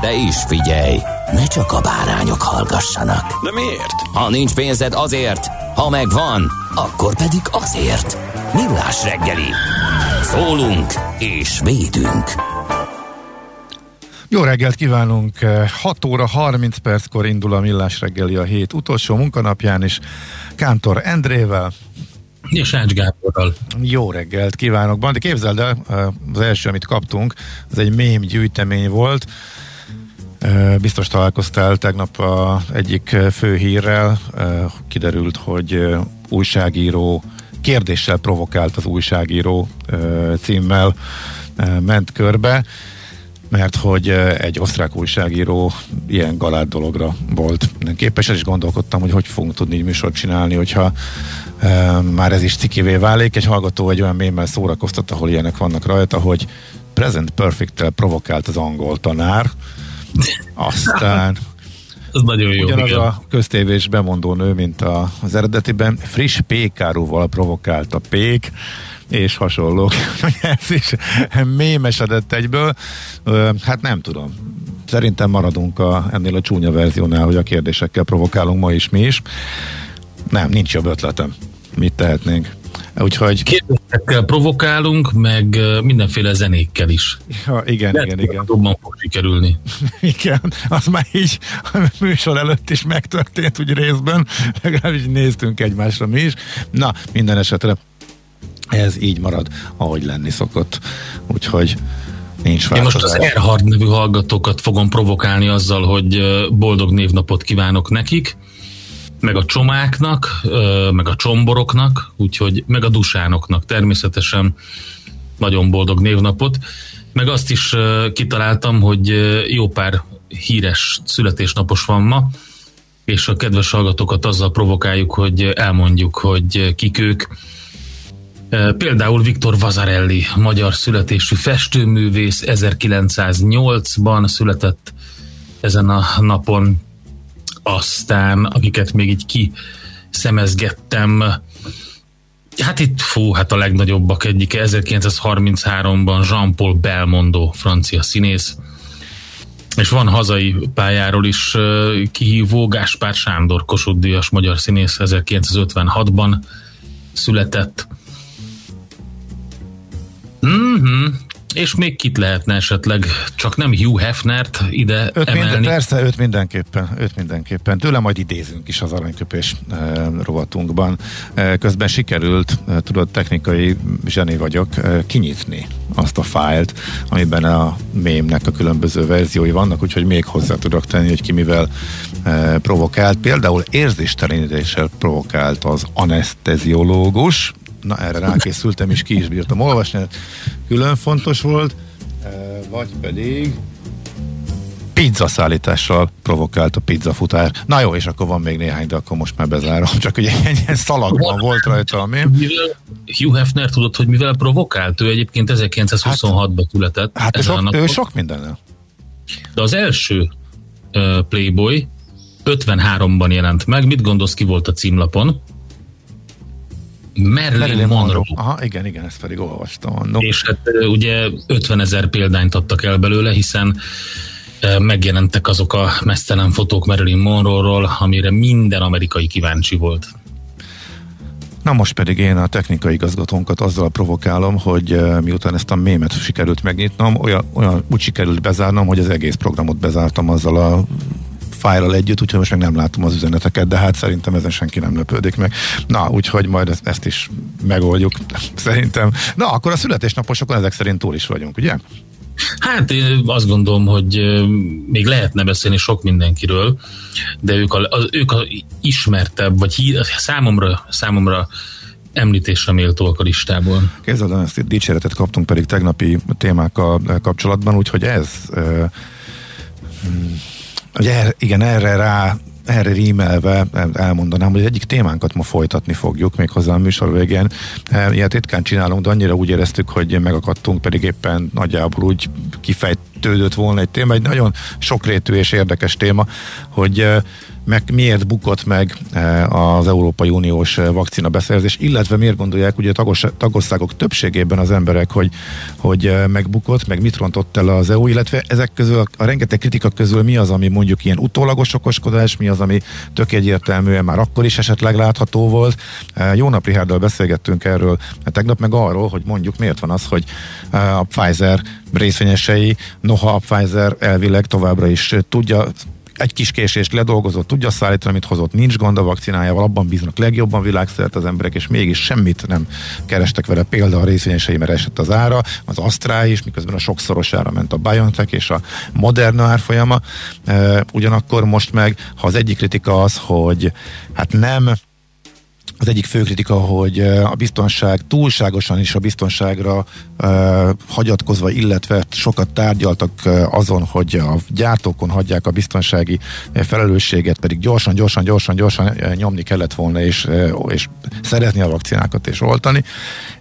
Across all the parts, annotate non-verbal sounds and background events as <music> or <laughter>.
De is figyelj, ne csak a bárányok hallgassanak. De miért? Ha nincs pénzed azért, ha megvan, akkor pedig azért. Millás reggeli. Szólunk és védünk. Jó reggelt kívánunk! 6 óra 30 perckor indul a Millás reggeli a hét utolsó munkanapján is. Kántor Endrével. És Ács Gáborral. Jó reggelt kívánok! Bandi, képzeld el, az első, amit kaptunk, az egy mém gyűjtemény volt. Biztos találkoztál tegnap a egyik fő hírrel. Kiderült, hogy újságíró kérdéssel provokált az újságíró címmel ment körbe mert hogy egy osztrák újságíró ilyen galád dologra volt képes, és gondolkodtam, hogy hogy fogunk tudni így műsort csinálni, hogyha már ez is cikivé válik. Egy hallgató egy olyan mémmel szórakoztat, ahol ilyenek vannak rajta, hogy present perfect provokált az angol tanár, aztán <laughs> Ez nagyon jó. ugyanaz igen. a köztévés bemondó nő, mint a, az eredetiben, friss pékáruval provokált a pék, és hasonlók. <laughs> Ez is mémesedett egyből. Hát nem tudom. Szerintem maradunk a, ennél a csúnya verziónál, hogy a kérdésekkel provokálunk ma is mi is. Nem, nincs jobb ötletem. Mit tehetnénk? Úgyhogy, Kérdésekkel provokálunk, meg mindenféle zenékkel is. ja, igen, Lehet, igen, igen. Jobban fog sikerülni. <laughs> Igen, az már így a műsor előtt is megtörtént, úgy részben, legalábbis néztünk egymásra mi is. Na, minden esetre ez így marad, ahogy lenni szokott. Úgyhogy nincs Én most az változás. Erhard nevű hallgatókat fogom provokálni azzal, hogy boldog névnapot kívánok nekik, meg a csomáknak, meg a csomboroknak, úgyhogy meg a dusánoknak természetesen nagyon boldog névnapot. Meg azt is kitaláltam, hogy jó pár híres születésnapos van ma, és a kedves hallgatókat azzal provokáljuk, hogy elmondjuk, hogy kik ők. Például Viktor Vazarelli, magyar születésű festőművész, 1908-ban született ezen a napon, aztán akiket még így ki szemezgettem, hát itt fú, hát a legnagyobbak egyike, 1933-ban Jean-Paul Belmondo, francia színész, és van hazai pályáról is kihívó Gáspár Sándor Kossuth Díjas magyar színész 1956-ban született. Mhm. És még kit lehetne esetleg, csak nem Hugh Hefnert ide Öt minden, emelni. persze, őt mindenképpen, őt mindenképpen. Tőle majd idézünk is az aranyköpés e, rovatunkban. E, közben sikerült, e, tudod, technikai zseni vagyok, e, kinyitni azt a fájlt, amiben a mémnek a különböző verziói vannak, úgyhogy még hozzá tudok tenni, hogy ki mivel e, provokált. Például érzéstelenítéssel provokált az anesteziológus, na erre rákészültem, és ki is bírtam olvasni, külön fontos volt, vagy pedig pizzaszállítással provokált a pizzafutár. Na jó, és akkor van még néhány, de akkor most már bezárom. Csak ugye egy szalagban volt rajta a mém. Hugh Hefner tudod, hogy mivel provokált? Ő egyébként 1926-ban született. Hát ő ezen a sok, ő sok mindennel. De az első uh, Playboy 53-ban jelent meg. Mit gondolsz, ki volt a címlapon? Marilyn, Marilyn Monroe. Monroe. Aha, igen, igen, ezt pedig olvastam. No. És hát ugye 50 ezer példányt adtak el belőle, hiszen megjelentek azok a mesztelen fotók Marilyn Monroe-ról, amire minden amerikai kíváncsi volt. Na most pedig én a technikai igazgatónkat azzal provokálom, hogy miután ezt a mémet sikerült megnyitnom, olyan, olyan úgy sikerült bezárnom, hogy az egész programot bezártam azzal a fájlal együtt, úgyhogy most meg nem látom az üzeneteket, de hát szerintem ezen senki nem lepődik meg. Na, úgyhogy majd ezt, ezt is megoldjuk, <laughs> szerintem. Na, akkor a születésnaposokon ezek szerint túl is vagyunk, ugye? Hát én azt gondolom, hogy még lehetne beszélni sok mindenkiről, de ők a, az, ők a ismertebb, vagy hí, számomra, számomra említésre méltóak a listából. Képzeld, ezt dicséretet kaptunk pedig tegnapi témákkal kapcsolatban, úgyhogy ez Ugye igen, erre rá erre rímelve elmondanám, hogy egyik témánkat ma folytatni fogjuk, méghozzá a műsor végén. E, ilyet ritkán csinálunk, de annyira úgy éreztük, hogy megakadtunk, pedig éppen nagyjából úgy kifejtődött volna egy téma, egy nagyon sokrétű és érdekes téma, hogy e, meg miért bukott meg eh, az Európai Uniós eh, vakcina beszerzés, illetve miért gondolják ugye a tagországok többségében az emberek, hogy, hogy eh, megbukott, meg mit rontott el az EU, illetve ezek közül, a rengeteg kritika közül mi az, ami mondjuk ilyen utólagos okoskodás, mi az, ami tök egyértelműen már akkor is esetleg látható volt. Jó nap Rihárdal beszélgettünk erről tegnap, meg arról, hogy mondjuk miért van az, hogy a Pfizer részvényesei, noha a Pfizer elvileg továbbra is tudja egy kis késést ledolgozott, tudja szállítani, amit hozott, nincs gond a vakcinájával, abban bíznak legjobban világszerte az emberek, és mégis semmit nem kerestek vele. Például a részvényesei, mert esett az ára, az Astra is, miközben a sokszorosára ment a BioNTech és a Moderna árfolyama. E, ugyanakkor most meg, ha az egyik kritika az, hogy hát nem az egyik fő kritika, hogy a biztonság túlságosan is a biztonságra hagyatkozva, illetve sokat tárgyaltak azon, hogy a gyártókon hagyják a biztonsági felelősséget, pedig gyorsan, gyorsan, gyorsan, gyorsan nyomni kellett volna, és, és szerezni a vakcinákat és oltani.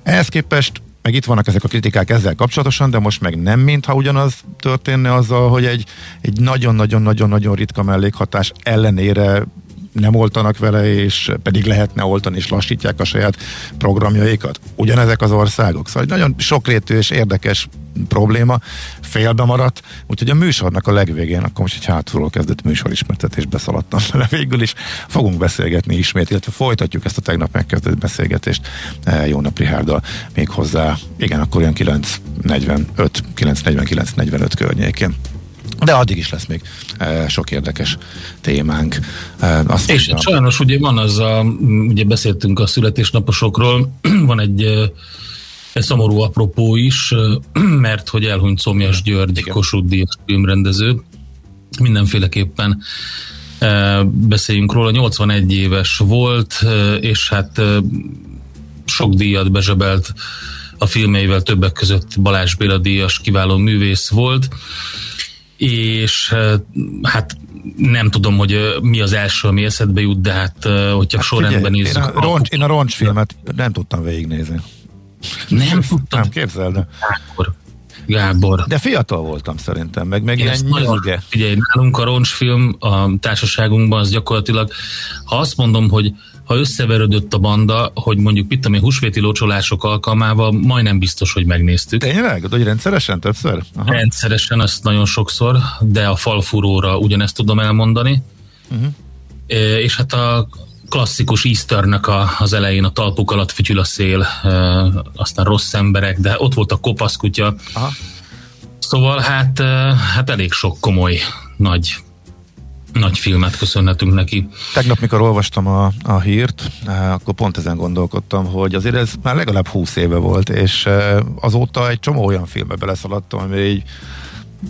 Ehhez képest meg itt vannak ezek a kritikák ezzel kapcsolatosan, de most meg nem mintha ugyanaz történne azzal, hogy egy, egy nagyon-nagyon-nagyon-nagyon ritka mellékhatás ellenére nem oltanak vele, és pedig lehetne oltani, és lassítják a saját programjaikat. Ugyanezek az országok. Szóval nagyon sokrétű és érdekes probléma, félbe maradt, úgyhogy a műsornak a legvégén, akkor most egy hátulról kezdett műsorismertetésbe szaladtam vele végül is, fogunk beszélgetni ismét, illetve folytatjuk ezt a tegnap megkezdett beszélgetést e, Jó nap Rihárdal még hozzá, igen, akkor olyan 9.45, 9.49-45 környékén. De addig is lesz még e, sok érdekes témánk. E, azt és mondjam, sajnos ugye van az a, ugye beszéltünk a születésnaposokról, <clears throat> van egy egy szomorú apropó is, <clears throat> mert hogy elhunyt Szomjas György, Igen. Kossuth Díjas filmrendező. Mindenféleképpen beszéljünk róla. 81 éves volt, és hát sok díjat bezsebelt a filmeivel, többek között Balázs Béla díjas kiváló művész volt és hát nem tudom, hogy mi az első, ami eszedbe jut, de hát hogyha hát sorrendben nézzük. Én a, roncs, én a roncsfilmet nem tudtam végignézni. Nem tudtam? Nem, képzeld el. Gábor. Gábor. De fiatal voltam szerintem, meg, meg ilyen nyelge. Figyelj, nálunk a roncsfilm a társaságunkban az gyakorlatilag, ha azt mondom, hogy ha összeverődött a banda, hogy mondjuk itt a húsvéti lócsolások alkalmával majdnem biztos, hogy megnéztük. Tényleg? Hogy rendszeresen többször? Aha. Rendszeresen, azt nagyon sokszor, de a falfúróra ugyanezt tudom elmondani. Uh-huh. És hát a klasszikus Easternek a, az elején a talpuk alatt fütyül a szél, e, aztán rossz emberek, de ott volt a kopaszkutya. Aha. Szóval hát, e, hát elég sok komoly, nagy nagy filmet köszönhetünk neki. Tegnap, mikor olvastam a, a hírt, eh, akkor pont ezen gondolkodtam, hogy azért ez már legalább 20 éve volt, és eh, azóta egy csomó olyan filmbe beleszaladtam, ami így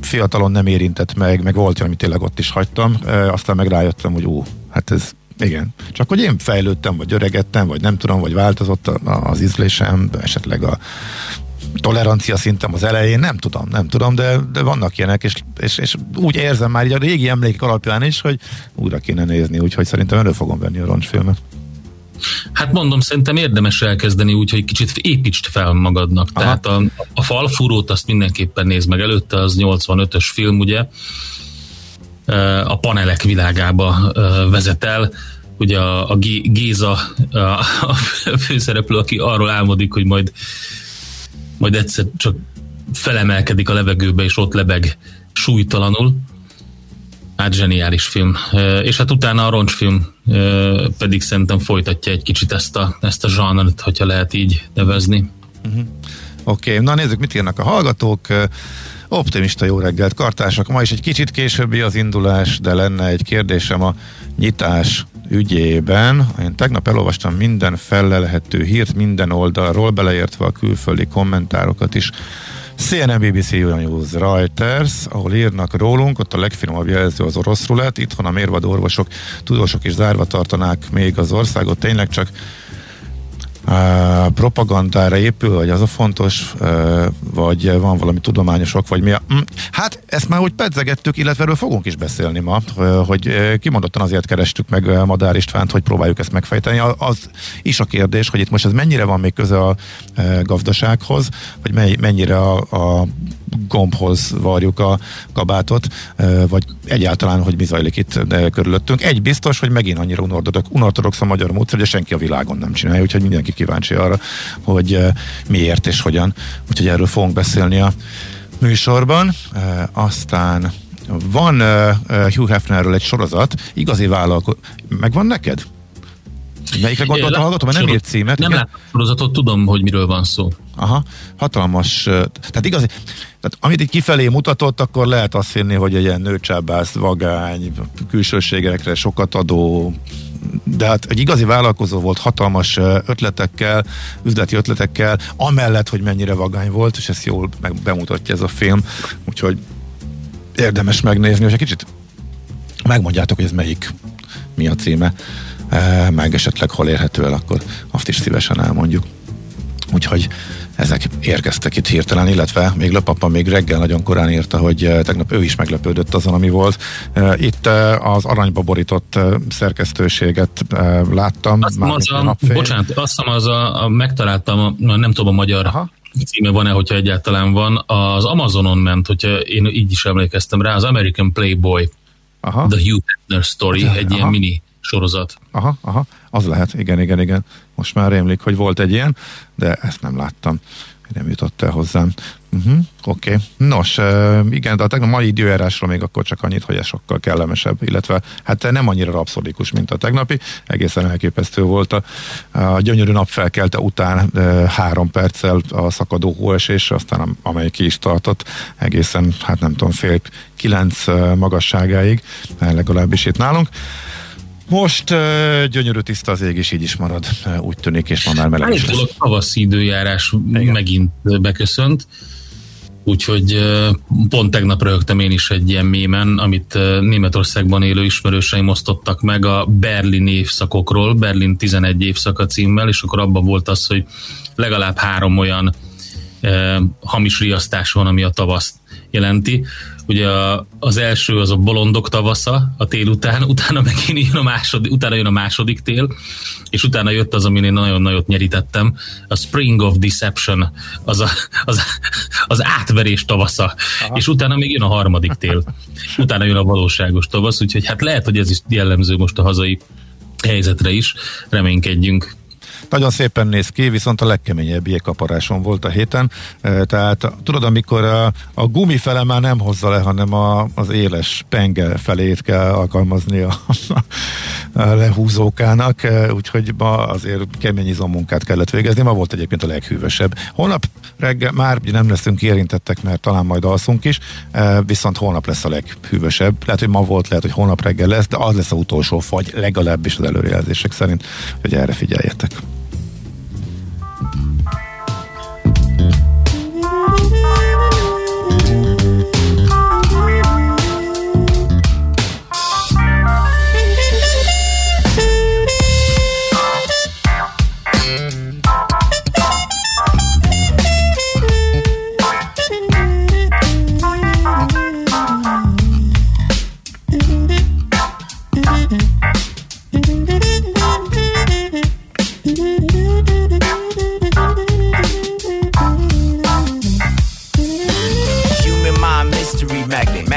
fiatalon nem érintett meg, meg volt, amit tényleg ott is hagytam, eh, aztán meg rájöttem, hogy ú, hát ez igen. Csak hogy én fejlődtem, vagy öregettem, vagy nem tudom, vagy változott az ízlésem, esetleg a tolerancia szintem az elején, nem tudom, nem tudom, de, de vannak ilyenek, és, és, és úgy érzem már így a régi emlékek alapján is, hogy újra kéne nézni, úgyhogy szerintem elő fogom venni a roncsfilmet. Hát mondom, szerintem érdemes elkezdeni úgy, hogy kicsit építsd fel magadnak. Aha. Tehát a, a falfúrót azt mindenképpen nézd meg előtte, az 85-ös film, ugye, a panelek világába vezet el. Ugye a, a Géza a főszereplő, aki arról álmodik, hogy majd majd egyszer csak felemelkedik a levegőbe, és ott lebeg súlytalanul. Hát zseniális film. És hát utána a roncsfilm pedig szerintem folytatja egy kicsit ezt a, ezt a zsanrt, hogyha lehet így nevezni. Uh-huh. Oké, okay. na nézzük, mit írnak a hallgatók. Optimista jó reggelt, kartások. Ma is egy kicsit későbbi az indulás, de lenne egy kérdésem a nyitás ügyében. Én tegnap elolvastam minden fellelhető hírt minden oldalról, beleértve a külföldi kommentárokat is. CNN, BBC, News, Reuters, ahol írnak rólunk, ott a legfinomabb jelző az orosz rulett, itthon a mérvadó orvosok, tudósok is zárva tartanák még az országot, tényleg csak propagandára épül, vagy az a fontos, vagy van valami tudományosok, vagy mi a... Hm, hát ezt már úgy pedzegettük, illetve erről fogunk is beszélni ma, hogy kimondottan azért kerestük meg Madár Istvánt, hogy próbáljuk ezt megfejteni. Az is a kérdés, hogy itt most ez mennyire van még köze a gazdasághoz, vagy mennyire a, a gombhoz varjuk a kabátot, vagy egyáltalán, hogy mi zajlik itt körülöttünk. Egy biztos, hogy megint annyira unortodox a magyar módszer, hogy senki a világon nem csinálja, úgyhogy mindenki kíváncsi arra, hogy miért és hogyan. Úgyhogy erről fogunk beszélni a műsorban. Aztán van Hugh Hefnerről egy sorozat, igazi vállalkozó. Megvan neked? Melyikre gondolt a hallgató? Mert nem írt címet. Nem látom sorozatot, tudom, hogy miről van szó. Aha, hatalmas, tehát igazi, tehát amit így kifelé mutatott, akkor lehet azt hinni, hogy egy ilyen nőcsábász, vagány, külsőségekre sokat adó, de hát egy igazi vállalkozó volt hatalmas ötletekkel, üzleti ötletekkel, amellett, hogy mennyire vagány volt, és ezt jól meg bemutatja ez a film, úgyhogy érdemes megnézni, hogy egy kicsit megmondjátok, hogy ez melyik, mi a címe, meg esetleg hol érhető el, akkor azt is szívesen elmondjuk. Úgyhogy ezek érkeztek itt hirtelen, illetve még Löpapa még reggel nagyon korán írta, hogy eh, tegnap ő is meglepődött azon, ami volt. Eh, itt eh, az aranyba borított szerkesztőséget láttam. Azt az a, bocsánat, azt hiszem az a, a megtaláltam, a, nem tudom a magyar Aha címe van-e, hogyha egyáltalán van, az Amazonon ment, hogyha én így is emlékeztem rá, az American Playboy, aha. The Hugh Hefner Story, aha. egy ilyen mini sorozat. Aha, aha, az lehet, igen, igen, igen. Most már rémlik, hogy volt egy ilyen, de ezt nem láttam. Nem jutott el hozzám. Uh-huh, Oké. Okay. Nos, igen, de a tegnap mai időjárásról még akkor csak annyit, hogy ez sokkal kellemesebb, illetve hát nem annyira rapszodikus, mint a tegnapi. Egészen elképesztő volt a, a gyönyörű nap felkelte után uh, három perccel a szakadó hóesés, aztán amely ki is tartott egészen, hát nem tudom, fél kilenc magasságáig, legalábbis itt nálunk. Most uh, gyönyörű tiszta az ég, és így is marad, uh, úgy tűnik, és ma már meleg is lesz. A tavaszi időjárás Igen. megint beköszönt, úgyhogy uh, pont tegnap rögtem én is egy ilyen mémen, amit uh, Németországban élő ismerőseim osztottak meg a Berlin évszakokról, Berlin 11 évszaka címmel, és akkor abban volt az, hogy legalább három olyan uh, hamis riasztás van, ami a tavaszt jelenti. Ugye a, az első az a bolondok tavasza a tél után, <laughs> utána meg én jön a második, utána jön a második tél, és utána jött az, amin én nagyon nagyot nyerítettem, a Spring of Deception, az, a, az, az átverés tavasza, Aha. és utána még jön a harmadik tél. Utána jön a valóságos tavasz, úgyhogy hát lehet, hogy ez is jellemző most a hazai helyzetre is, reménykedjünk. Nagyon szépen néz ki, viszont a legkeményebb jégkaparáson volt a héten. E, tehát tudod, amikor a, a gumi fele már nem hozza le, hanem a, az éles penge felét kell alkalmazni a, a lehúzókának, e, úgyhogy ma azért kemény izommunkát kellett végezni. Ma volt egyébként a leghűvösebb. Holnap reggel már nem leszünk érintettek, mert talán majd alszunk is, e, viszont holnap lesz a leghűvösebb. Lehet, hogy ma volt, lehet, hogy holnap reggel lesz, de az lesz a utolsó fagy, legalábbis az előrejelzések szerint, hogy erre figyeljetek. Thank you.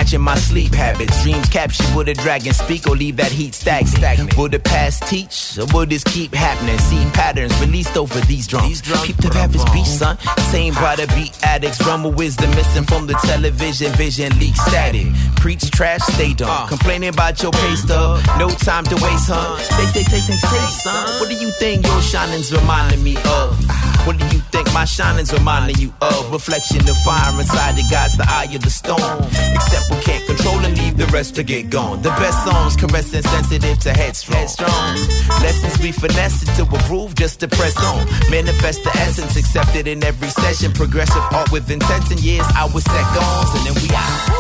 Matching my sleep habits. Dreams captured with a dragon speak or leave that heat stagnant. Will the past teach or will this keep happening? See patterns released over these drums. Keep the rappers beat, son. Tamed by the beat addicts. Rumble wisdom missing from the television. Vision leak static. Preach trash, stay dumb. Complaining about your pay stub. No time to waste, huh? Say, say, say, say, say, son. What do you think your shining's reminding me of? What do you think my shining's reminding you of? Reflection of fire inside the God's the eye of the storm. Except we can't control and leave the rest to get gone. The best songs caressing sensitive to headstrong. headstrong. Lessons we finesse it to groove just to press on. Manifest the essence accepted in every session. Progressive art with intense and years, hours, seconds, and then we out.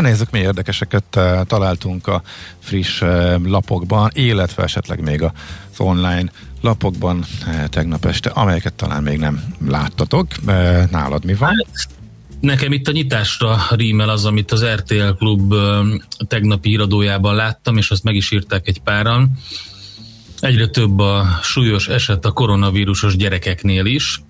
Na nézzük, mi érdekeseket uh, találtunk a friss uh, lapokban, illetve esetleg még az online lapokban uh, tegnap este, amelyeket talán még nem láttatok. Nálad mi van? Nekem itt a nyitásra rímel az, amit az RTL Klub tegnapi híradójában láttam, és azt meg is írták egy páran. Egyre több a súlyos eset a koronavírusos gyerekeknél is.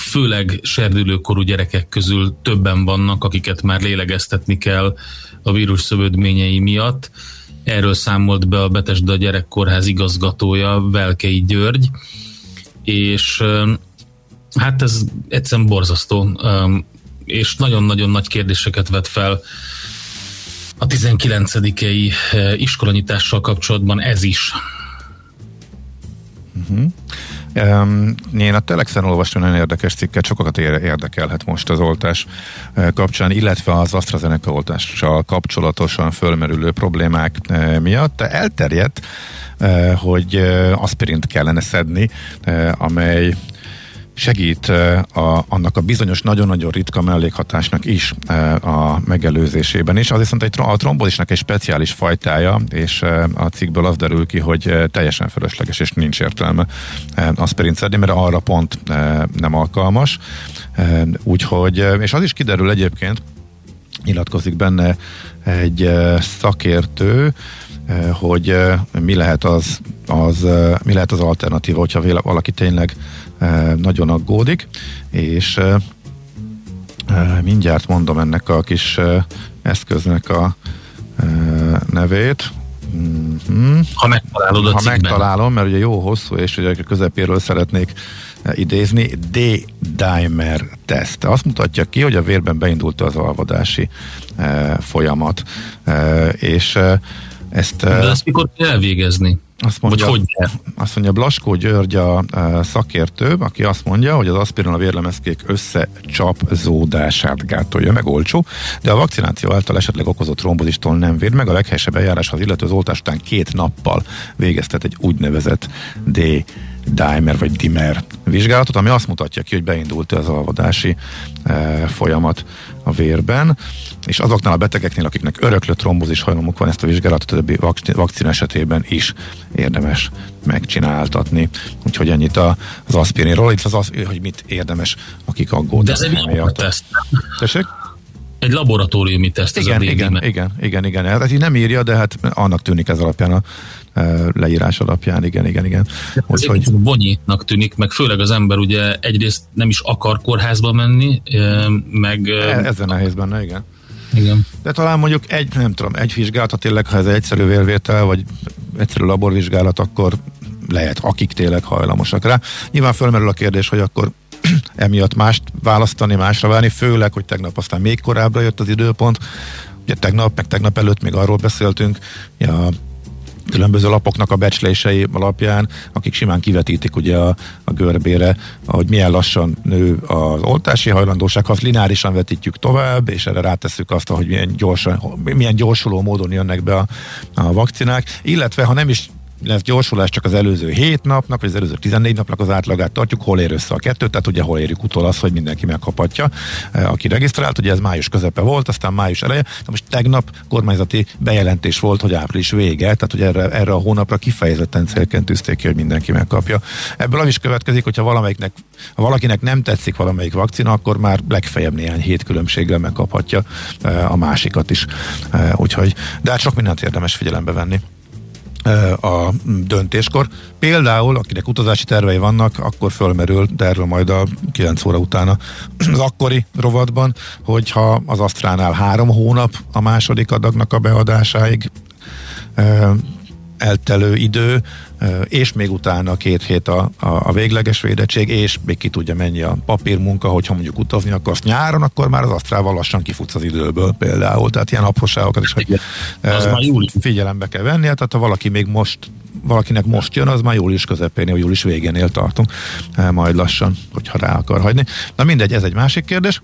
Főleg serdülőkorú gyerekek közül többen vannak, akiket már lélegeztetni kell a vírus szövődményei miatt. Erről számolt be a Betesda Gyerekkórház igazgatója, Velkei György, és hát ez egyszerűen borzasztó, és nagyon-nagyon nagy kérdéseket vet fel a 19-i iskolanyitással kapcsolatban ez is. Uh-huh. Um, én a Telexen olvastam nagyon érdekes cikket, sokakat érdekelhet most az oltás kapcsán, illetve az AstraZeneca oltással kapcsolatosan fölmerülő problémák miatt. De elterjedt, hogy aspirint kellene szedni, amely segít a, annak a bizonyos nagyon-nagyon ritka mellékhatásnak is a megelőzésében is. Az viszont egy, a trombozisnak egy speciális fajtája, és a cikkből az derül ki, hogy teljesen fölösleges, és nincs értelme aspirin szedni, mert arra pont nem alkalmas. Úgyhogy, és az is kiderül egyébként, nyilatkozik benne egy szakértő, hogy mi lehet az, az, mi lehet az alternatíva, hogyha valaki tényleg nagyon aggódik, és mindjárt mondom ennek a kis eszköznek a nevét. Mm-hmm. Ha megtalálod a Ha cikkben. megtalálom, mert ugye jó hosszú, és ugye a közepéről szeretnék idézni, D-dimer teszt. Azt mutatja ki, hogy a vérben beindult az alvadási folyamat, és ezt... De ezt mikor kell elvégezni? Azt mondja, hogy kell? Azt mondja Blaskó György a, a szakértő, aki azt mondja, hogy az aspirin a vérlemezkék összecsapzódását gátolja, meg olcsó, de a vakcináció által esetleg okozott trombozistól nem véd meg. A leghelyesebb eljárás az illető az oltás után két nappal végeztet egy úgynevezett D dimer vagy dimer vizsgálatot, ami azt mutatja ki, hogy beindult az alvadási e, folyamat a vérben, és azoknál a betegeknél, akiknek öröklött trombózis hajlamuk van, ezt a vizsgálatot a többi vakcina esetében is érdemes megcsináltatni. Úgyhogy ennyit az aspirinról, itt az, az, hogy mit érdemes, akik De aggódnak. ez egy teszt. Tessék? Egy laboratóriumi teszt igen, ez a igen, igen, igen, igen, igen. Hát így nem írja, de hát annak tűnik ez alapján a leírás alapján, igen, igen, igen. Úgyhogy... Bonyítnak tűnik, meg főleg az ember ugye egyrészt nem is akar kórházba menni, meg... E, ezzel nehéz benne, igen. Igen. De talán mondjuk egy, nem tudom, egy vizsgálat, ha tényleg, ha ez egy egyszerű vérvétel, vagy egyszerű laborvizsgálat, akkor lehet, akik tényleg hajlamosak rá. Nyilván fölmerül a kérdés, hogy akkor <clears throat> emiatt mást választani, másra várni, főleg, hogy tegnap aztán még korábbra jött az időpont. Ugye tegnap, meg tegnap előtt még arról beszéltünk, a különböző lapoknak a becslései alapján, akik simán kivetítik ugye a, a görbére, hogy milyen lassan nő az oltási hajlandóság, ha lineárisan vetítjük tovább, és erre rátesszük azt, hogy milyen, gyorsan, milyen gyorsuló módon jönnek be a, a vakcinák, illetve ha nem is lesz gyorsulás csak az előző 7 napnak, vagy az előző 14 napnak az átlagát tartjuk, hol ér össze a kettő, tehát ugye hol érjük utol az, hogy mindenki megkaphatja, eh, aki regisztrált, ugye ez május közepe volt, aztán május eleje, de most tegnap kormányzati bejelentés volt, hogy április vége, tehát hogy erre, erre a hónapra kifejezetten célként tűzték ki, hogy mindenki megkapja. Ebből az is következik, hogyha valamelyiknek, ha valakinek nem tetszik valamelyik vakcina, akkor már legfeljebb néhány hét különbséggel megkaphatja eh, a másikat is. Eh, úgyhogy, de hát sok mindent érdemes figyelembe venni a döntéskor. Például, akinek utazási tervei vannak, akkor fölmerül, de erről majd a 9 óra utána <clears throat> az akkori rovatban, hogyha az Asztránál három hónap a második adagnak a beadásáig eltelő idő, és még utána két hét a, a, a végleges védettség, és még ki tudja mennyi a papírmunka, hogyha mondjuk utazni akarsz nyáron, akkor már az asztrával lassan kifutsz az időből például. Tehát ilyen apróságokat is hogy figyelembe kell venni. Tehát ha valaki még most valakinek most jön, az már július közepén, vagy július végénél tartunk, majd lassan, hogyha rá akar hagyni. Na mindegy, ez egy másik kérdés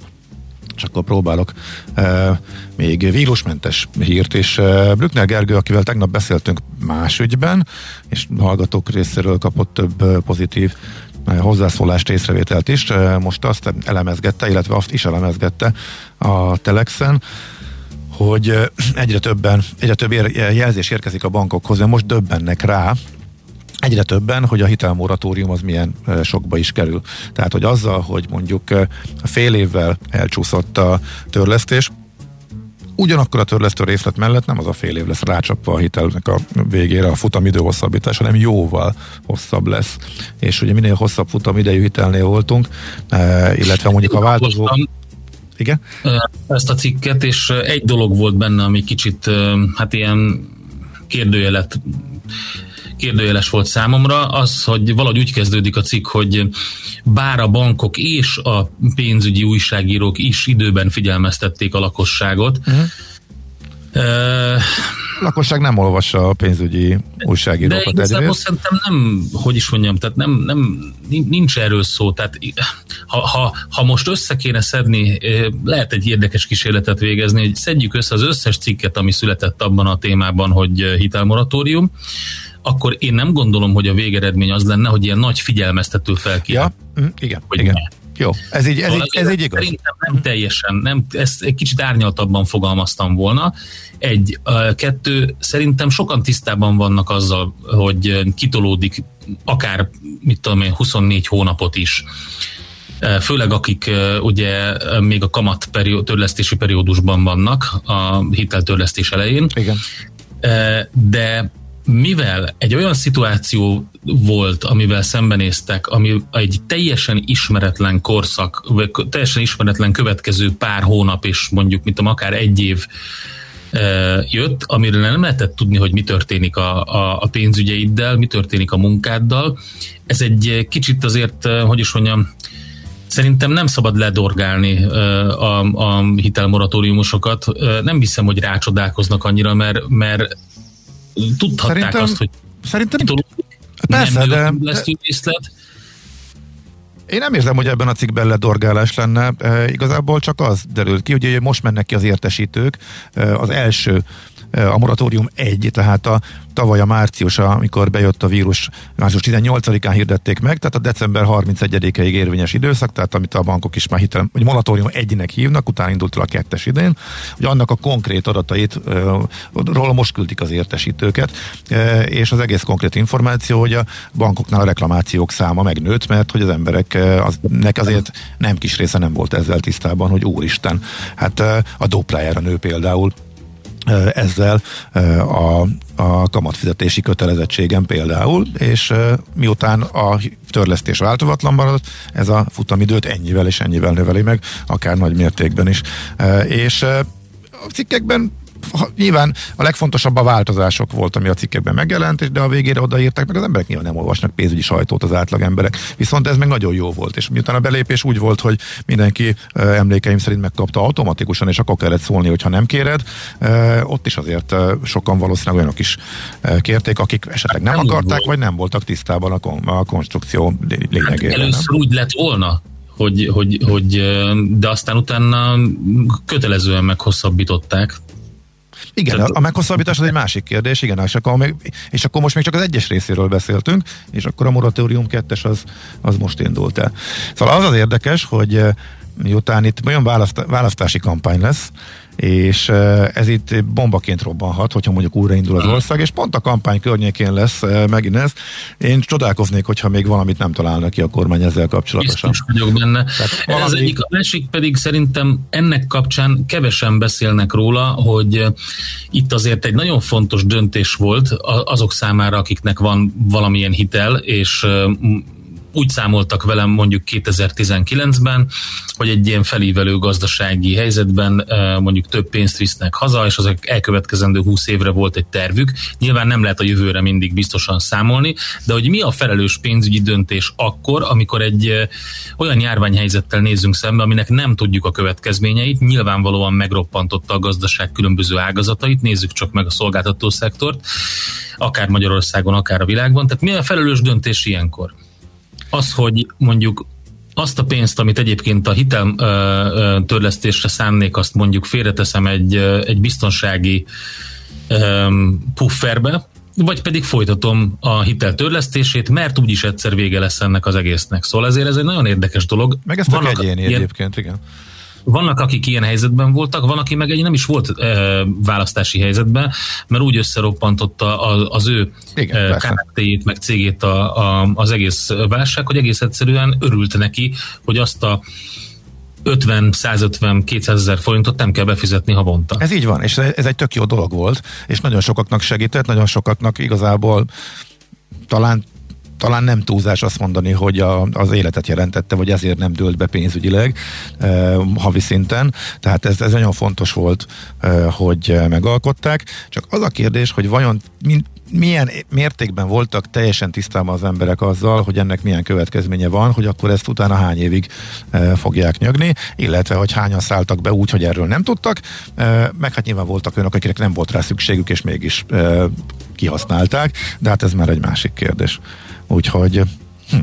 és akkor próbálok e, még vírusmentes hírt, és e, Brückner Gergő, akivel tegnap beszéltünk más ügyben, és hallgatók részéről kapott több pozitív hozzászólást, észrevételt is, most azt elemezgette, illetve azt is elemezgette a Telexen, hogy egyre többen, egyre több jelzés érkezik a bankokhoz, de most döbbennek rá, egyre többen, hogy a hitelmoratórium az milyen sokba is kerül. Tehát, hogy azzal, hogy mondjuk fél évvel elcsúszott a törlesztés, ugyanakkor a törlesztő részlet mellett nem az a fél év lesz rácsapva a hitelnek a végére a futamidő hosszabbítás, hanem jóval hosszabb lesz. És ugye minél hosszabb futamidejű hitelnél voltunk, illetve mondjuk a változó... Igen? Ezt a cikket, és egy dolog volt benne, ami kicsit, hát ilyen kérdőjelet kérdőjeles volt számomra, az, hogy valahogy úgy kezdődik a cikk, hogy bár a bankok és a pénzügyi újságírók is időben figyelmeztették a lakosságot, uh-huh. Uh, lakosság nem olvassa a pénzügyi újságírókat. De igazából szerintem nem, hogy is mondjam, tehát nem, nem, nincs erről szó. Tehát ha, ha, ha most össze kéne szedni, lehet egy érdekes kísérletet végezni, hogy szedjük össze az összes cikket, ami született abban a témában, hogy hitelmoratórium, akkor én nem gondolom, hogy a végeredmény az lenne, hogy ilyen nagy figyelmeztető felkér. Ja, mm, igen, hogy igen. Ne. Jó, ez így, ez, szóval így, ez így igaz. Szerintem nem teljesen, nem, ezt egy kicsit árnyaltabban fogalmaztam volna. Egy, kettő, szerintem sokan tisztában vannak azzal, hogy kitolódik akár, mit tudom én, 24 hónapot is főleg akik ugye még a kamat perió, törlesztési periódusban vannak a hiteltörlesztés elején. Igen. De mivel egy olyan szituáció volt, amivel szembenéztek, ami egy teljesen ismeretlen korszak, vagy teljesen ismeretlen következő pár hónap, és mondjuk, mint akár egy év jött, amiről nem lehetett tudni, hogy mi történik a, a, a pénzügyeiddel, mi történik a munkáddal. Ez egy kicsit azért, hogy is mondjam, Szerintem nem szabad ledorgálni a, a hitelmoratóriumosokat. Nem hiszem, hogy rácsodálkoznak annyira, mert, mert tudhatták szerintem, azt, hogy szerintem persze, nem de, lesz részlet. Én nem érzem, hogy ebben a cikkben ledorgálás lenne. E, igazából csak az derült ki, hogy most mennek ki az értesítők. E, az első a moratórium egy, tehát a tavaly a március, amikor bejött a vírus, március 18-án hirdették meg, tehát a december 31-ig érvényes időszak, tehát amit a bankok is már hitel, hogy moratórium egynek hívnak, utána indult el a kettes idén, hogy annak a konkrét adatait, róla most küldik az értesítőket, és az egész konkrét információ, hogy a bankoknál a reklamációk száma megnőtt, mert hogy az emberek aznek azért nem kis része nem volt ezzel tisztában, hogy úristen, hát a doplájára nő például ezzel a, a kamatfizetési kötelezettségem például, és miután a törlesztés változatlan maradt, ez a futamidőt ennyivel és ennyivel növeli meg, akár nagy mértékben is. És a cikkekben nyilván a legfontosabb a változások volt, ami a cikkekben megjelent, de a végére odaírták, meg az emberek nyilván nem olvasnak pénzügyi sajtót az átlag emberek. Viszont ez meg nagyon jó volt, és miután a belépés úgy volt, hogy mindenki emlékeim szerint megkapta automatikusan, és akkor kellett szólni, hogyha nem kéred, ott is azért sokan valószínűleg olyanok is kérték, akik esetleg nem, nem akarták, vagy nem voltak tisztában a, kon- a konstrukció lényegében. Hát először nem? úgy lett volna, hogy, hogy, hogy, de aztán utána kötelezően meghosszabbították, igen, a meghosszabbítás az egy másik kérdés, igen, és akkor, és akkor most még csak az egyes részéről beszéltünk, és akkor a moratórium kettes az, az most indult el. Szóval az az érdekes, hogy eh, miután itt olyan választ, választási kampány lesz, és ez itt bombaként robbanhat, hogyha mondjuk újraindul az ország, és pont a kampány környékén lesz megint ez. Én csodálkoznék, hogyha még valamit nem találnak ki a kormány ezzel kapcsolatosan. Biztos vagyok benne. valami... Ez egyik, a másik pedig szerintem ennek kapcsán kevesen beszélnek róla, hogy itt azért egy nagyon fontos döntés volt azok számára, akiknek van valamilyen hitel, és úgy számoltak velem mondjuk 2019-ben, hogy egy ilyen felívelő gazdasági helyzetben eh, mondjuk több pénzt visznek haza, és az elkövetkezendő 20 évre volt egy tervük. Nyilván nem lehet a jövőre mindig biztosan számolni, de hogy mi a felelős pénzügyi döntés akkor, amikor egy eh, olyan járványhelyzettel nézzünk szembe, aminek nem tudjuk a következményeit, nyilvánvalóan megroppantotta a gazdaság különböző ágazatait, nézzük csak meg a szolgáltató szektort, akár Magyarországon, akár a világban. Tehát mi a felelős döntés ilyenkor? Az, hogy mondjuk azt a pénzt, amit egyébként a hitel törlesztésre szánnék, azt mondjuk félreteszem egy, egy biztonsági pufferbe, vagy pedig folytatom a hitel törlesztését, mert úgyis egyszer vége lesz ennek az egésznek. Szóval ezért ez egy nagyon érdekes dolog. Meg ezt a egyéni ilyen, egyébként, igen. Vannak, akik ilyen helyzetben voltak, van, aki meg egy nem is volt e, választási helyzetben, mert úgy összeroppantotta az, az ő e, meg cégét a, a, az egész válság, hogy egész egyszerűen örült neki, hogy azt a 50, 150, 200 ezer forintot nem kell befizetni havonta. Ez így van, és ez egy tök jó dolog volt, és nagyon sokaknak segített, nagyon sokaknak igazából talán talán nem túlzás azt mondani, hogy a, az életet jelentette, vagy ezért nem dőlt be pénzügyileg e, havi szinten. Tehát ez, ez nagyon fontos volt, e, hogy megalkották. Csak az a kérdés, hogy vajon mint, milyen mértékben voltak teljesen tisztában az emberek azzal, hogy ennek milyen következménye van, hogy akkor ezt utána hány évig e, fogják nyögni, illetve hogy hányan szálltak be úgy, hogy erről nem tudtak, e, meg hát nyilván voltak olyanok, akiknek nem volt rá szükségük, és mégis e, kihasználták, de hát ez már egy másik kérdés. Úgyhogy hm,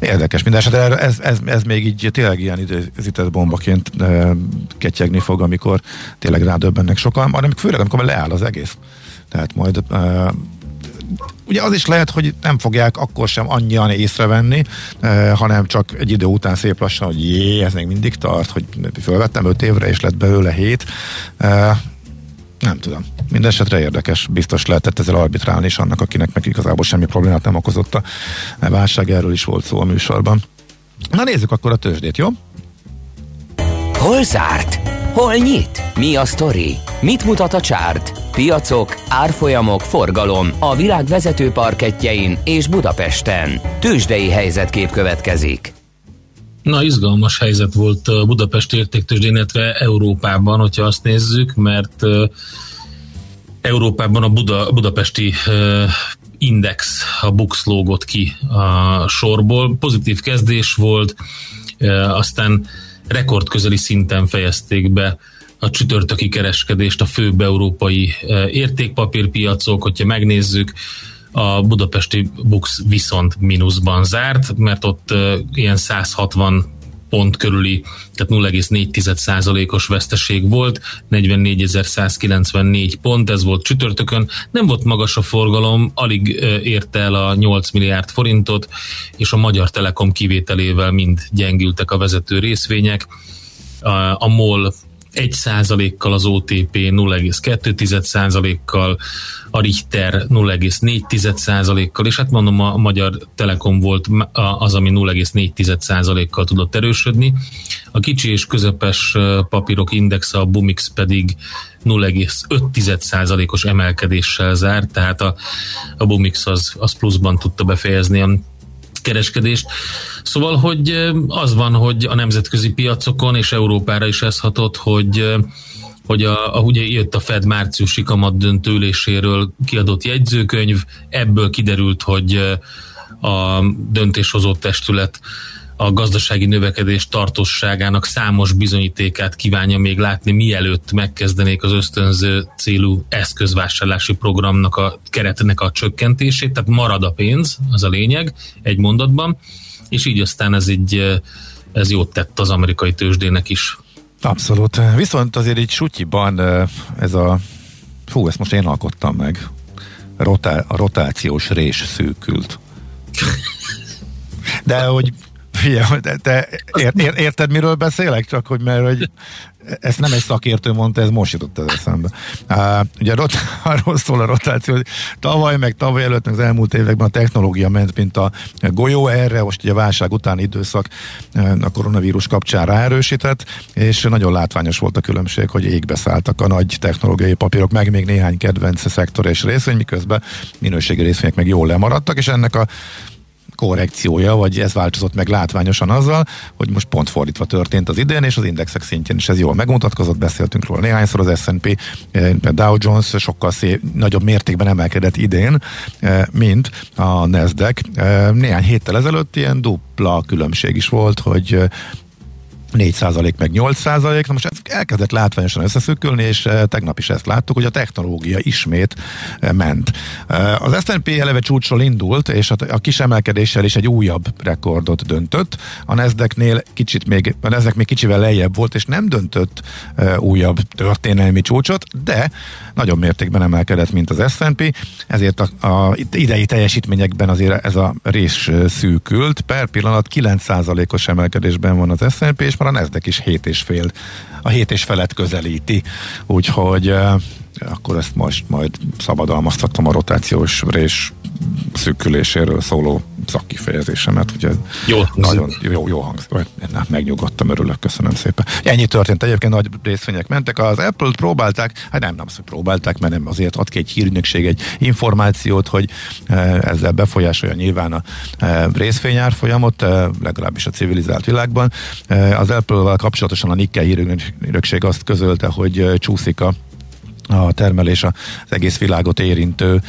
érdekes mindenesetre, ez, ez, ez még így tényleg ilyen időzített bombaként e, ketyegni fog, amikor tényleg rádöbbennek sokan, hanem főleg amikor leáll az egész. Tehát majd e, ugye az is lehet, hogy nem fogják akkor sem annyian észrevenni, eh, hanem csak egy idő után szép lassan, hogy jé, ez még mindig tart, hogy fölvettem öt évre, és lett belőle hét. Eh, nem tudom. Mindenesetre érdekes. Biztos lehetett ezzel arbitrálni is annak, akinek meg igazából semmi problémát nem okozott a válság. Erről is volt szó a műsorban. Na nézzük akkor a tőzsdét, jó? Hol zárt? Hol nyit? Mi a sztori? Mit mutat a csárt? Piacok, árfolyamok, forgalom a világ vezető parketjein és Budapesten. Tőzsdei helyzetkép következik. Na, izgalmas helyzet volt Budapest értéktőzsdén, illetve Európában, hogyha azt nézzük, mert Európában a Buda, budapesti index, a Bux lógott ki a sorból. Pozitív kezdés volt, aztán rekordközeli szinten fejezték be a csütörtöki kereskedést a főbb európai értékpapírpiacok, hogyha megnézzük, a budapesti Bux viszont mínuszban zárt, mert ott ilyen 160 pont körüli, tehát 0,4%-os veszteség volt, 44.194 pont, ez volt csütörtökön, nem volt magas a forgalom, alig érte el a 8 milliárd forintot, és a Magyar Telekom kivételével mind gyengültek a vezető részvények. A MOL 1%-kal az OTP 0,2%-kal, a Richter 0,4%-kal, és hát mondom, a Magyar Telekom volt az, ami 0,4%-kal tudott erősödni. A kicsi és közepes papírok indexe, a Bumix pedig 0,5%-os emelkedéssel zárt, tehát a, a Bumix az, az pluszban tudta befejezni kereskedést. Szóval, hogy az van, hogy a nemzetközi piacokon és Európára is ez hatott, hogy hogy a, a, ugye jött a Fed márciusi kamat döntőléséről kiadott jegyzőkönyv, ebből kiderült, hogy a döntéshozó testület a gazdasági növekedés tartosságának számos bizonyítékát kívánja még látni, mielőtt megkezdenék az ösztönző célú eszközvásárlási programnak a keretnek a csökkentését, tehát marad a pénz, az a lényeg, egy mondatban, és így aztán ez így ez jót tett az amerikai tőzsdének is. Abszolút. Viszont azért így sutyiban ez a fú, ezt most én alkottam meg. Rotá, a rotációs rés szűkült. De hogy De te ér, ér, érted, miről beszélek? Csak hogy mert hogy ezt nem egy szakértő mondta, ez most jutott az eszembe. Uh, ugye rot, <laughs> arról szól a rotáció, hogy tavaly, meg tavaly előtt, meg az elmúlt években a technológia ment, mint a golyó erre, most ugye a válság utáni időszak a koronavírus kapcsán ráerősített, és nagyon látványos volt a különbség, hogy égbe szálltak a nagy technológiai papírok, meg még néhány kedvenc szektor és részvény, miközben minőségi részvények meg jól lemaradtak, és ennek a korrekciója, vagy ez változott meg látványosan azzal, hogy most pont fordítva történt az idén, és az indexek szintjén is ez jól megmutatkozott, beszéltünk róla néhányszor, az S&P, eh, Dow Jones sokkal szép, nagyobb mértékben emelkedett idén, eh, mint a Nasdaq. Eh, néhány héttel ezelőtt ilyen dupla különbség is volt, hogy 4% meg 8%, na most ez elkezdett látványosan összeszökülni, és eh, tegnap is ezt láttuk, hogy a technológia ismét eh, ment. Eh, az S&P eleve csúcsról indult, és a kis emelkedéssel is egy újabb rekordot döntött. A nasdaq kicsit még, a Nasdaq még kicsivel lejjebb volt, és nem döntött újabb történelmi csúcsot, de nagyobb mértékben emelkedett, mint az S&P, ezért a, a idei teljesítményekben azért ez a rész szűkült. Per pillanat 9%-os emelkedésben van az S&P, és már a Nasdaq is 7,5, a 7 és felett közelíti, úgyhogy akkor ezt most majd szabadalmaztatom a rotációs rés szűküléséről szóló szakkifejezésemet, ugye jó, nagyon jó, jó hangzik. Na, megnyugodtam, örülök, köszönöm szépen. Ennyi történt, egyébként nagy részvények mentek. Az Apple-t próbálták, hát nem, nem azt, próbálták, mert nem azért ad ki egy hírnökség egy információt, hogy ezzel befolyásolja nyilván a részvényár folyamot, legalábbis a civilizált világban. Az Apple-vel kapcsolatosan a Nikkei hírnökség azt közölte, hogy csúszik a a termelés az egész világot érintő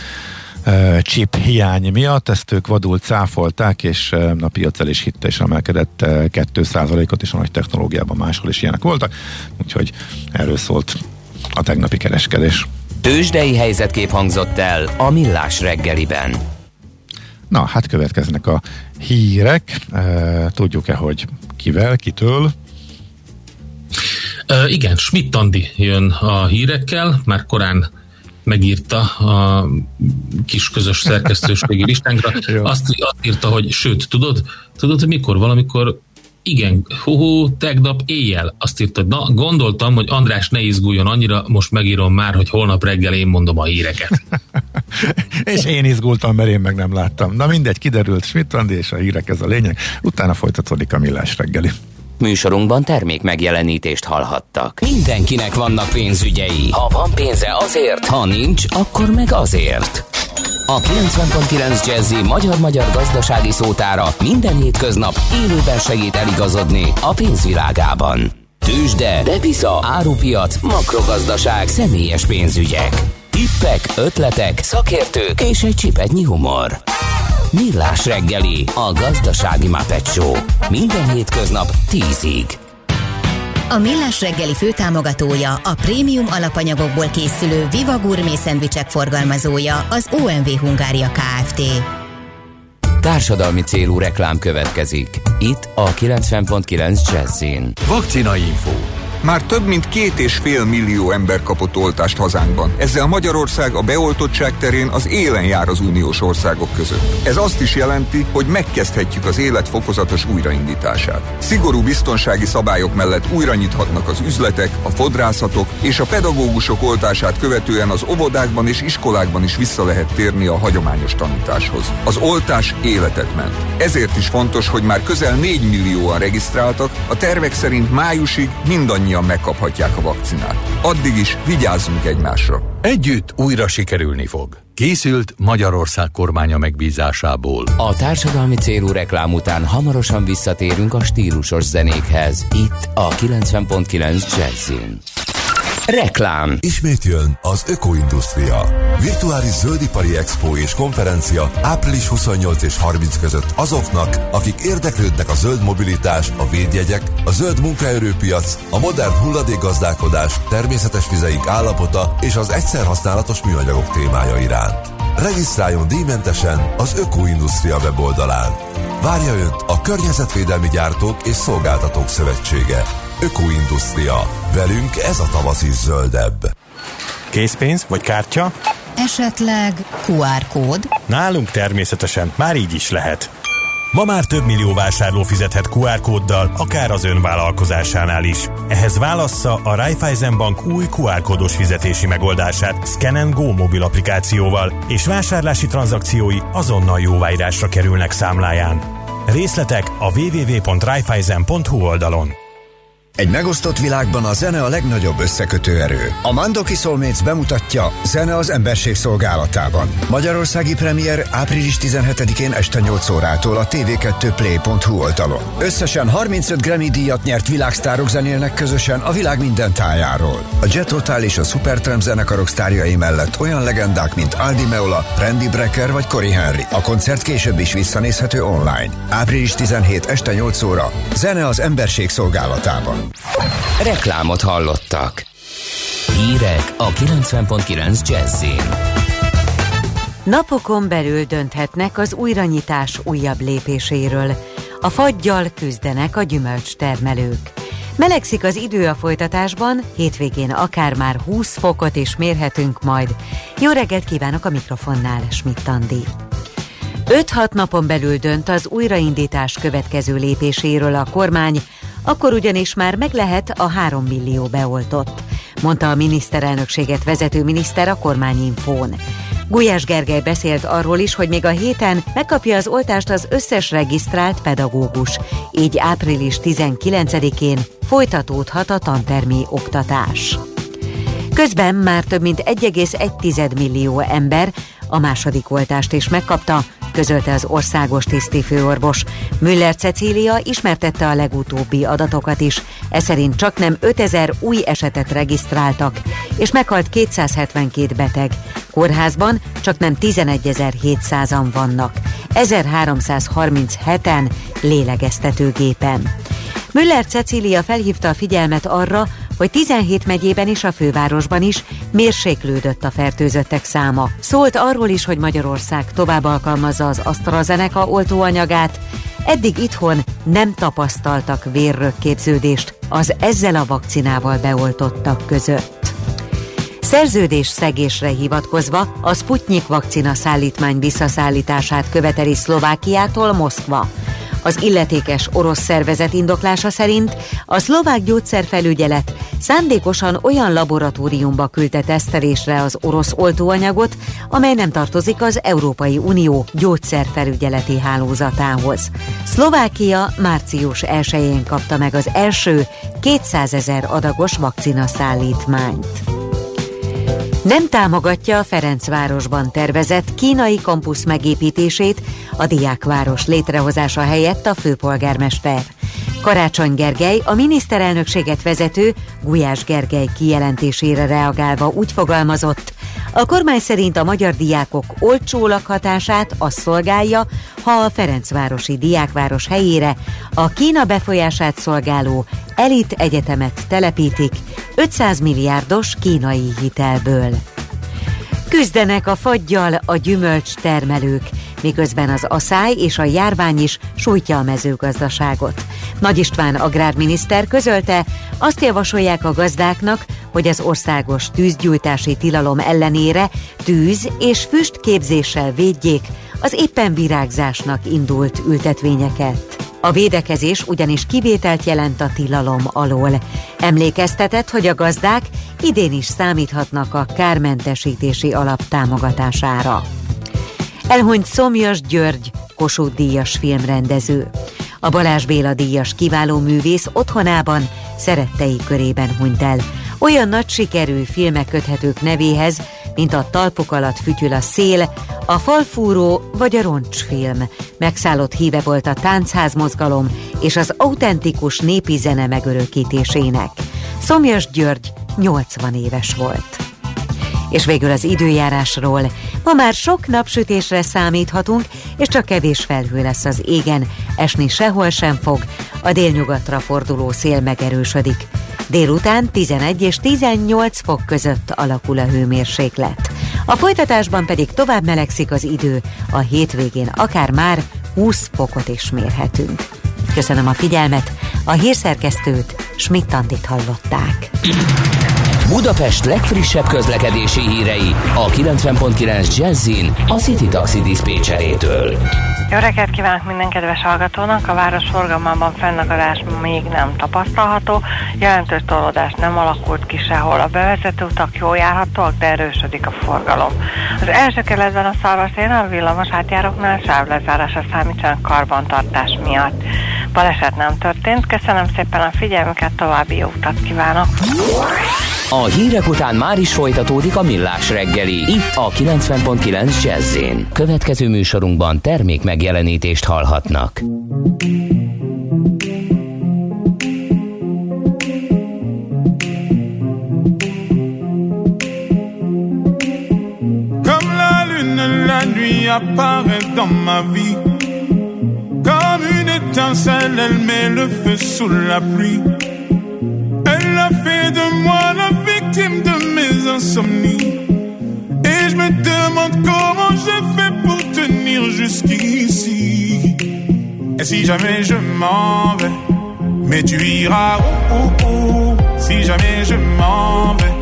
chip hiány miatt, ezt ők vadul cáfolták, és a piac el is hitte, és emelkedett 2%-ot, és a nagy technológiában máshol is ilyenek voltak, úgyhogy erről szólt a tegnapi kereskedés. Tőzsdei helyzetkép hangzott el a Millás reggeliben. Na, hát következnek a hírek. Tudjuk-e, hogy kivel, kitől? Uh, igen, Schmidt Andi jön a hírekkel, már korán megírta a kis közös szerkesztőségi listánkra. <laughs> azt, azt írta, hogy sőt, tudod, tudod, hogy mikor valamikor igen, hú, tegnap éjjel azt írta, hogy na, gondoltam, hogy András ne izguljon annyira, most megírom már, hogy holnap reggel én mondom a híreket. <laughs> és én izgultam, mert én meg nem láttam. Na mindegy, kiderült Schmidt Andi, és a hírek ez a lényeg. Utána folytatódik a millás reggeli. Műsorunkban termék megjelenítést hallhattak. Mindenkinek vannak pénzügyei. Ha van pénze azért, ha nincs, akkor meg azért. A 90.9 Jazzy magyar-magyar gazdasági szótára minden hétköznap élőben segít eligazodni a pénzvilágában. Tősde, devisa, árupiac, makrogazdaság, személyes pénzügyek. Tippek, ötletek, szakértők és egy csipetnyi humor. Millás reggeli, a gazdasági Show. Minden hétköznap 10-ig. A Millás reggeli főtámogatója, a prémium alapanyagokból készülő Viva Gourmet szendvicsek forgalmazója, az OMV Hungária Kft. Társadalmi célú reklám következik. Itt a 90.9 Jazzin. Vakcina Info már több mint két és fél millió ember kapott oltást hazánkban. Ezzel Magyarország a beoltottság terén az élen jár az uniós országok között. Ez azt is jelenti, hogy megkezdhetjük az élet fokozatos újraindítását. Szigorú biztonsági szabályok mellett újra nyithatnak az üzletek, a fodrászatok és a pedagógusok oltását követően az óvodákban és iskolákban is vissza lehet térni a hagyományos tanításhoz. Az oltás életet ment. Ezért is fontos, hogy már közel 4 millióan regisztráltak, a tervek szerint májusig mindannyian mindannyian megkaphatják a vakcinát. Addig is vigyázzunk egymásra. Együtt újra sikerülni fog. Készült Magyarország kormánya megbízásából. A társadalmi célú reklám után hamarosan visszatérünk a stílusos zenékhez. Itt a 90.9 Jazzin. Reklám. Ismét jön az Ökoindustria. Virtuális zöldipari expo és konferencia április 28 és 30 között azoknak, akik érdeklődnek a zöld mobilitás, a védjegyek, a zöld munkaerőpiac, a modern hulladékgazdálkodás, természetes vizeink állapota és az egyszerhasználatos műanyagok témája iránt. Regisztráljon díjmentesen az Ökoindustria weboldalán. Várja Önt a Környezetvédelmi Gyártók és Szolgáltatók Szövetsége. Ökoindustria. Velünk ez a tavasz is zöldebb. Készpénz vagy kártya? Esetleg QR kód? Nálunk természetesen, már így is lehet. Ma már több millió vásárló fizethet QR kóddal, akár az ön vállalkozásánál is. Ehhez válassza a Raiffeisen Bank új QR kódos fizetési megoldását Scan Go mobil applikációval, és vásárlási tranzakciói azonnal jóváírásra kerülnek számláján. Részletek a www.raiffeisen.hu oldalon. Egy megosztott világban a zene a legnagyobb összekötő erő. A Mandoki Soulmates bemutatja Zene az emberség szolgálatában. Magyarországi premier április 17-én este 8 órától a tv2play.hu oldalon. Összesen 35 Grammy díjat nyert világsztárok zenélnek közösen a világ minden tájáról. A Jet Rotal és a Supertramp zenekarok sztárjai mellett olyan legendák, mint Aldi Meola, Randy Brecker vagy Cory Henry. A koncert később is visszanézhető online. Április 17 este 8 óra. Zene az emberség szolgálatában. Reklámot hallottak. Hírek a 90.9 Jazzin. Napokon belül dönthetnek az újranyitás újabb lépéséről. A fagyjal küzdenek a gyümölcstermelők. Melegszik az idő a folytatásban, hétvégén akár már 20 fokot is mérhetünk majd. Jó reggelt kívánok a mikrofonnál, Schmidt Andi. 5-6 napon belül dönt az újraindítás következő lépéséről a kormány, akkor ugyanis már meg lehet a 3 millió beoltott, mondta a miniszterelnökséget vezető miniszter a kormányinfón. Gulyás Gergely beszélt arról is, hogy még a héten megkapja az oltást az összes regisztrált pedagógus, így április 19-én folytatódhat a tantermi oktatás. Közben már több mint 1,1 millió ember a második oltást is megkapta, közölte az országos tisztifőorvos. Müller Cecília ismertette a legutóbbi adatokat is, ez szerint csak nem 5000 új esetet regisztráltak, és meghalt 272 beteg. Kórházban csak nem 11.700-an vannak, 1337-en lélegeztetőgépen. Müller Cecília felhívta a figyelmet arra, hogy 17 megyében és a fővárosban is mérséklődött a fertőzöttek száma. Szólt arról is, hogy Magyarország tovább alkalmazza az AstraZeneca oltóanyagát, eddig itthon nem tapasztaltak vérrökképződést az ezzel a vakcinával beoltottak között. Szerződés szegésre hivatkozva a Sputnik vakcina szállítmány visszaszállítását követeli Szlovákiától Moszkva. Az illetékes orosz szervezet indoklása szerint a szlovák gyógyszerfelügyelet szándékosan olyan laboratóriumba küldte tesztelésre az orosz oltóanyagot, amely nem tartozik az Európai Unió gyógyszerfelügyeleti hálózatához. Szlovákia március 1-én kapta meg az első 200 ezer adagos vakcina szállítmányt. Nem támogatja a Ferencvárosban tervezett kínai kampusz megépítését, a diákváros létrehozása helyett a főpolgármester. Karácsony Gergely a miniszterelnökséget vezető Gulyás Gergely kijelentésére reagálva úgy fogalmazott, a kormány szerint a magyar diákok olcsó lakhatását az szolgálja, ha a Ferencvárosi diákváros helyére a Kína befolyását szolgáló elit egyetemet telepítik 500 milliárdos kínai hitelből. Küzdenek a fagyjal a gyümölcs termelők, miközben az aszály és a járvány is sújtja a mezőgazdaságot. Nagy István agrárminiszter közölte, azt javasolják a gazdáknak, hogy az országos tűzgyújtási tilalom ellenére tűz és füstképzéssel védjék az éppen virágzásnak indult ültetvényeket. A védekezés ugyanis kivételt jelent a tilalom alól. Emlékeztetett, hogy a gazdák idén is számíthatnak a kármentesítési alap támogatására. Elhunyt Szomjas György, Kossuth díjas filmrendező. A Balázs Béla díjas kiváló művész otthonában, szerettei körében hunyt el. Olyan nagy sikerű filmek köthetők nevéhez, mint a talpok alatt fütyül a szél, a falfúró vagy a roncsfilm. Megszállott híve volt a táncház mozgalom és az autentikus népi zene megörökítésének. Szomjas György 80 éves volt. És végül az időjárásról. Ma már sok napsütésre számíthatunk, és csak kevés felhő lesz az égen. Esni sehol sem fog, a délnyugatra forduló szél megerősödik. Délután 11 és 18 fok között alakul a hőmérséklet. A folytatásban pedig tovább melegszik az idő, a hétvégén akár már 20 fokot is mérhetünk. Köszönöm a figyelmet, a hírszerkesztőt Schmidt-Tandit hallották. Budapest legfrissebb közlekedési hírei a 90.9 Jazzin a City Taxi Dispécsejétől. Jó reggelt kívánok minden kedves hallgatónak! A város forgalmában fennakadás még nem tapasztalható, jelentős tolódás nem alakult ki sehol. A bevezető utak jól járhatóak, de erősödik a forgalom. Az első keletben a szarvaszén a villamos átjáróknál sávlezárásra számítsanak karbantartás miatt. Baleset nem történt, köszönöm szépen a figyelmüket, további jó utat kívánok! A hírek után már is folytatódik a millás reggeli, itt a 90.9 jazz Következő műsorunkban termék megjelenítést hallhatnak. Comme la lune, la nuit apparaît dans ma vie. Comme une étincelle, elle met le feu sous la pluie. Fait de moi la victime de mes insomnies. Et je me demande comment j'ai fait pour tenir jusqu'ici. Et si jamais je m'en vais, mais tu iras où, où, où? Si jamais je m'en vais,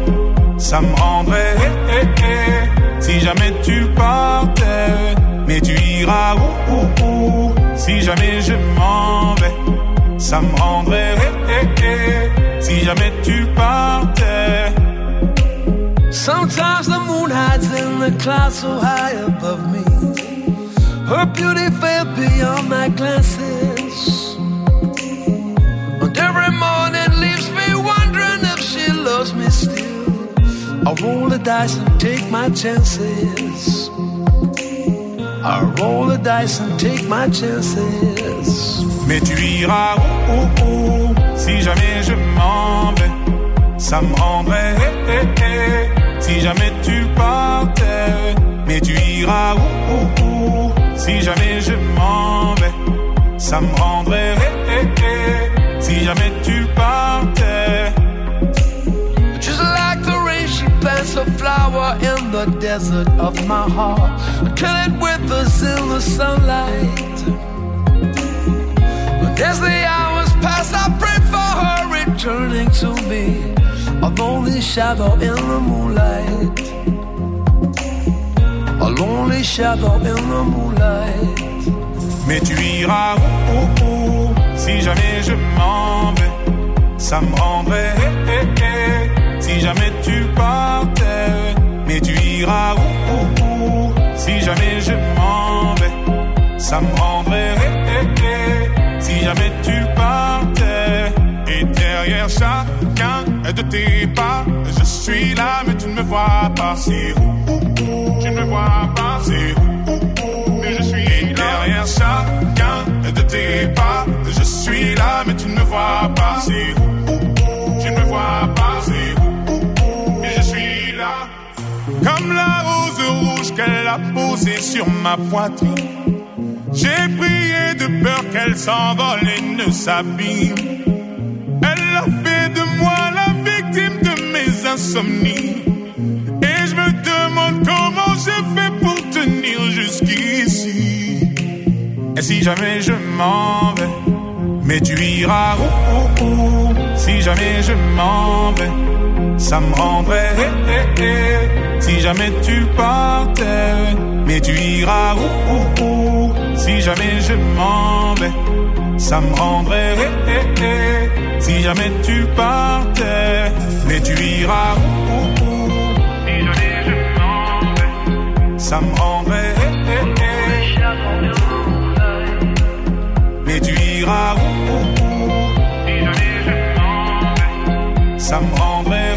ça me rendrait. Eh, eh, eh. Si jamais tu partais, mais tu iras où, où, où? Si jamais je m'en vais, ça me rendrait. Si jamais tu partais. Sometimes the moon hides in the clouds so high above me. Her beauty fell beyond my glances. And every morning leaves me wondering if she loves me still. I roll the dice and take my chances. I roll the dice and take my chances. Mais tu iras où, où, où si jamais je m'en vais, ça me rendrait. Eh, eh, eh, si jamais tu partais, mais tu iras où, où, si jamais je m'en vais, ça me rendrait. si jamais tu partais. Just like the rain, she plants a flower in the desert of my heart? Kill it with us in the sunlight. As the hours pass, I pray for her returning to me. A lonely shadow in the moonlight. A lonely shadow in the moonlight. Mais tu iras où, si jamais je m'en vais. Ça me rendrait. Eh, eh, si jamais tu partais. Mais tu iras où? Si jamais je m'en vais. Ça me rendrait. Si jamais tu partais. Et derrière chacun de tes pas, je suis là, mais tu ne me vois pas. C'est où, où, où, tu ne me vois pas. C'est où, où, je suis Et derrière chacun de tes pas, je suis là, mais tu ne me vois pas. C'est où, où, où, tu ne me vois pas. C'est où, où, où, mais je suis là. Comme la rose rouge qu'elle a posée sur ma poitrine. J'ai prié de peur qu'elle s'envole et ne s'abîme. Elle a fait de moi la victime de mes insomnies. Et je me demande comment j'ai fait pour tenir jusqu'ici. si jamais je m'en vais. Mais tu iras où, où, où? Si jamais je m'en vais. Ça me rendrait eh, eh, eh, si jamais tu partais. Mais tu iras où, où? Si jamais je m'en vais. Ça me rendrait eh, si jamais tu partais. Mais tu iras où, où si jamais je m'en vais. Ça me rendrait mais tu iras où? Si jamais je m'en vais. Ça me rendrait